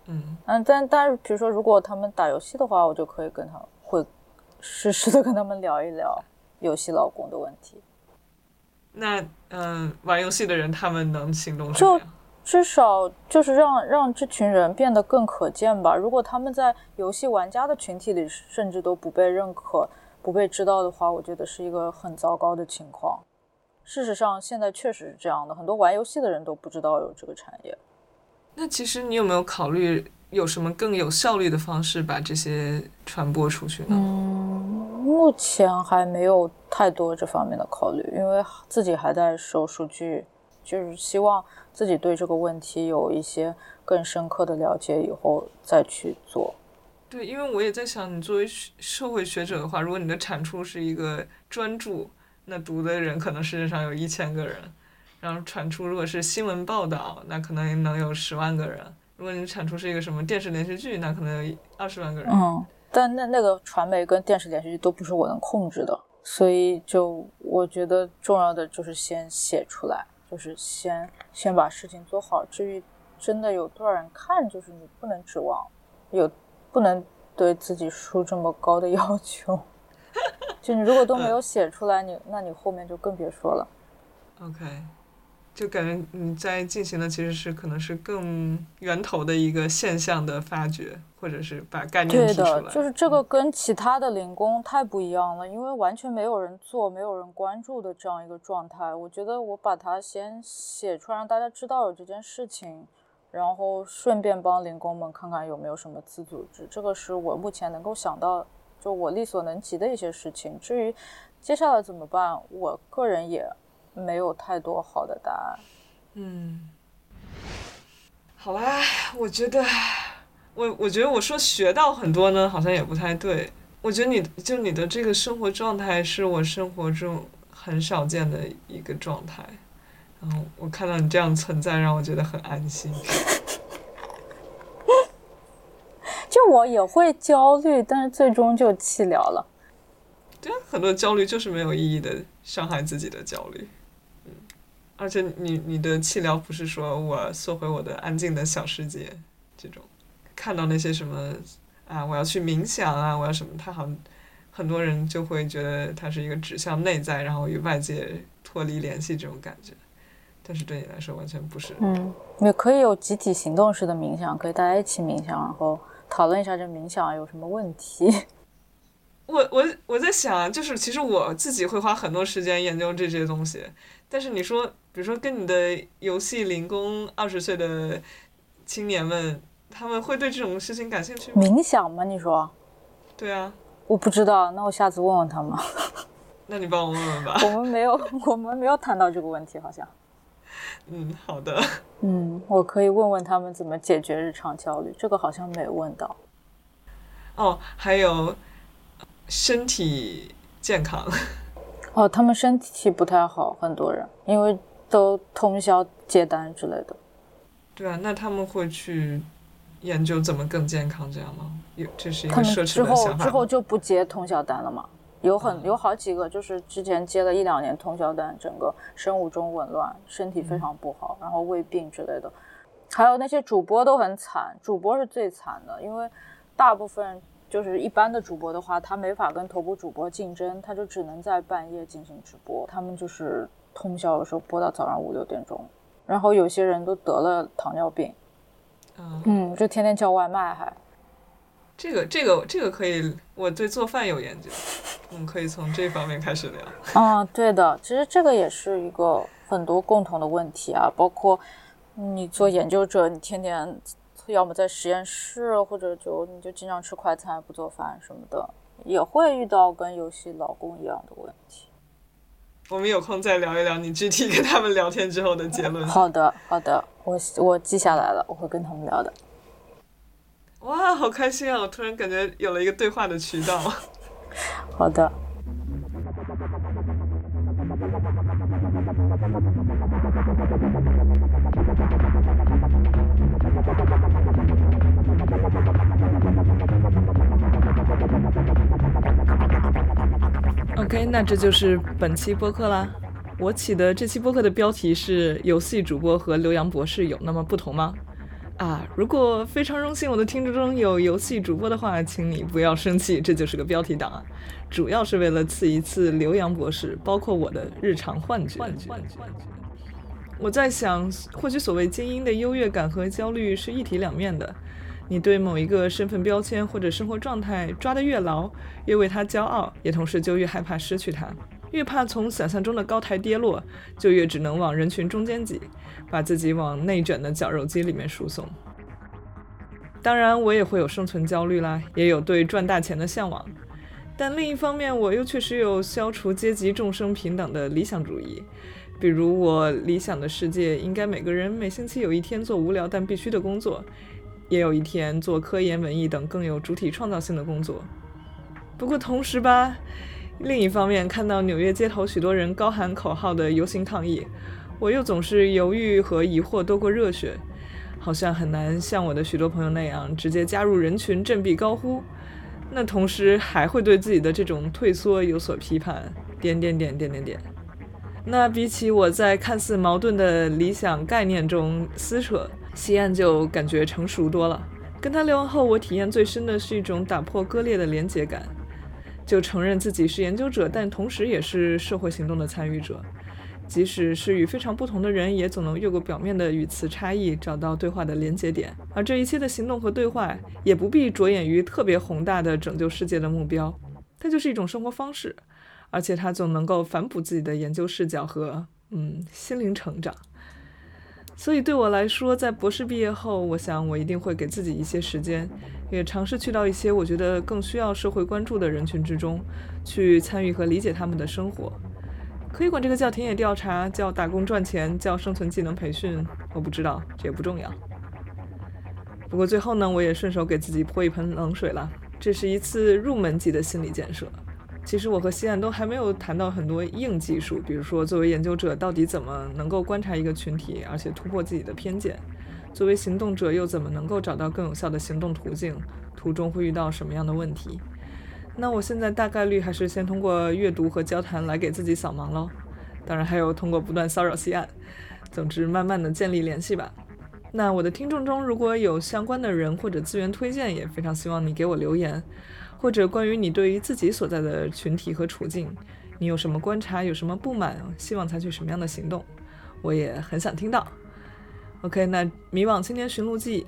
嗯嗯，但但是比如说，如果他们打游戏的话，我就可以跟他会实时的跟他们聊一聊游戏老公的问题。那嗯，玩游戏的人他们能行动就至少就是让让这群人变得更可见吧。如果他们在游戏玩家的群体里甚至都不被认可、不被知道的话，我觉得是一个很糟糕的情况。事实上，现在确实是这样的，很多玩游戏的人都不知道有这个产业。那其实你有没有考虑有什么更有效率的方式把这些传播出去呢？嗯，目前还没有太多这方面的考虑，因为自己还在收数据，就是希望自己对这个问题有一些更深刻的了解以后再去做。对，因为我也在想，你作为社会学者的话，如果你的产出是一个专著。那读的人可能世界上有一千个人，然后产出如果是新闻报道，那可能能有十万个人。如果你产出是一个什么电视连续剧，那可能有二十万个人。嗯，但那那个传媒跟电视连续剧都不是我能控制的，所以就我觉得重要的就是先写出来，就是先先把事情做好。至于真的有多少人看，就是你不能指望，有不能对自己输这么高的 要求。就你如果都没有写出来，你那你后面就更别说了。OK，就感觉你在进行的其实是可能是更源头的一个现象的发掘，或者是把概念提出来。对的，就是这个跟其他的零工太不一样了，因为完全没有人做、没有人关注的这样一个状态。我觉得我把它先写出来，让大家知道有这件事情，然后顺便帮零工们看看有没有什么自组织。这个是我目前能够想到。就我力所能及的一些事情，至于接下来怎么办，我个人也没有太多好的答案。嗯，好啦，我觉得我我觉得我说学到很多呢，好像也不太对。我觉得你就你的这个生活状态是我生活中很少见的一个状态，然后我看到你这样存在，让我觉得很安心。就我也会焦虑，但是最终就弃疗了。对啊，很多焦虑就是没有意义的，伤害自己的焦虑。嗯，而且你你的气疗不是说我缩回我的安静的小世界，这种看到那些什么啊，我要去冥想啊，我要什么，他好像很多人就会觉得它是一个指向内在，然后与外界脱离联系这种感觉。但是对你来说完全不是。嗯，也可以有集体行动式的冥想，可以大家一起冥想，然后。讨论一下这冥想有什么问题？我我我在想，就是其实我自己会花很多时间研究这些东西。但是你说，比如说跟你的游戏零工二十岁的青年们，他们会对这种事情感兴趣吗？冥想吗？你说？对啊。我不知道，那我下次问问他们。那你帮我问问吧。我们没有，我们没有谈到这个问题，好像。嗯，好的。嗯，我可以问问他们怎么解决日常焦虑，这个好像没问到。哦，还有，身体健康。哦，他们身体不太好，很多人因为都通宵接单之类的。对啊，那他们会去研究怎么更健康，这样吗？有，这是一个奢侈之后的想法吗。之后就不接通宵单了嘛？有很有好几个，就是之前接了一两年通宵单，整个生物钟紊乱，身体非常不好，然后胃病之类的。还有那些主播都很惨，主播是最惨的，因为大部分就是一般的主播的话，他没法跟头部主播竞争，他就只能在半夜进行直播。他们就是通宵的时候播到早上五六点钟，然后有些人都得了糖尿病，嗯，嗯，就天天叫外卖还。这个这个这个可以，我对做饭有研究，我们可以从这方面开始聊。啊，对的，其实这个也是一个很多共同的问题啊，包括你做研究者，你天天要么在实验室，或者就你就经常吃快餐不做饭什么的，也会遇到跟游戏老公一样的问题。我们有空再聊一聊你具体跟他们聊天之后的结论。好的，好的，我我记下来了，我会跟他们聊的。哇，好开心啊！我突然感觉有了一个对话的渠道。好的，OK，那这就是本期播客啦。我起的这期播客的标题是“游戏主播和刘洋博士有那么不同吗？”啊，如果非常荣幸我的听众中有游戏主播的话，请你不要生气，这就是个标题党啊，主要是为了刺一刺刘洋博士，包括我的日常幻觉。我在想，或许所谓精英的优越感和焦虑是一体两面的。你对某一个身份标签或者生活状态抓得越牢，越为它骄傲，也同时就越害怕失去它。越怕从想象中的高台跌落，就越只能往人群中间挤，把自己往内卷的绞肉机里面输送。当然，我也会有生存焦虑啦，也有对赚大钱的向往。但另一方面，我又确实有消除阶级众生平等的理想主义。比如，我理想的世界应该每个人每星期有一天做无聊但必须的工作，也有一天做科研、文艺等更有主体创造性的工作。不过同时吧，另一方面看到纽约街头许多人高喊口号的游行抗议，我又总是犹豫和疑惑多过热血，好像很难像我的许多朋友那样直接加入人群振臂高呼。那同时还会对自己的这种退缩有所批判，点点点点点点。那比起我在看似矛盾的理想概念中撕扯，西岸就感觉成熟多了。跟他聊完后，我体验最深的是一种打破割裂的连结感，就承认自己是研究者，但同时也是社会行动的参与者。即使是与非常不同的人，也总能越过表面的语词差异，找到对话的连接点。而这一切的行动和对话，也不必着眼于特别宏大的拯救世界的目标，它就是一种生活方式。而且它总能够反哺自己的研究视角和嗯心灵成长。所以对我来说，在博士毕业后，我想我一定会给自己一些时间，也尝试去到一些我觉得更需要社会关注的人群之中，去参与和理解他们的生活。可以管这个叫田野调查，叫打工赚钱，叫生存技能培训，我不知道，这也不重要。不过最后呢，我也顺手给自己泼一盆冷水了，这是一次入门级的心理建设。其实我和西岸都还没有谈到很多硬技术，比如说作为研究者到底怎么能够观察一个群体，而且突破自己的偏见；作为行动者又怎么能够找到更有效的行动途径，途中会遇到什么样的问题。那我现在大概率还是先通过阅读和交谈来给自己扫盲喽，当然还有通过不断骚扰西岸。总之，慢慢的建立联系吧。那我的听众中如果有相关的人或者资源推荐，也非常希望你给我留言。或者关于你对于自己所在的群体和处境，你有什么观察，有什么不满，希望采取什么样的行动，我也很想听到。OK，那迷惘青年寻路记，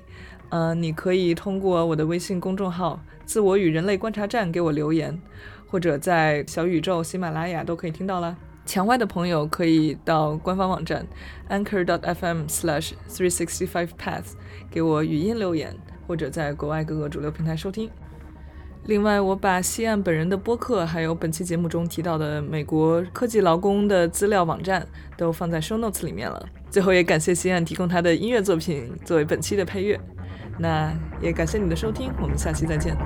呃，你可以通过我的微信公众号“自我与人类观察站”给我留言，或者在小宇宙、喜马拉雅都可以听到啦。墙外的朋友可以到官方网站 anchor.fm/slash365path 给我语音留言，或者在国外各个主流平台收听。另外，我把西岸本人的播客，还有本期节目中提到的美国科技劳工的资料网站，都放在 show Notes 里面了。最后也感谢西岸提供他的音乐作品作为本期的配乐。那也感谢你的收听，我们下期再见。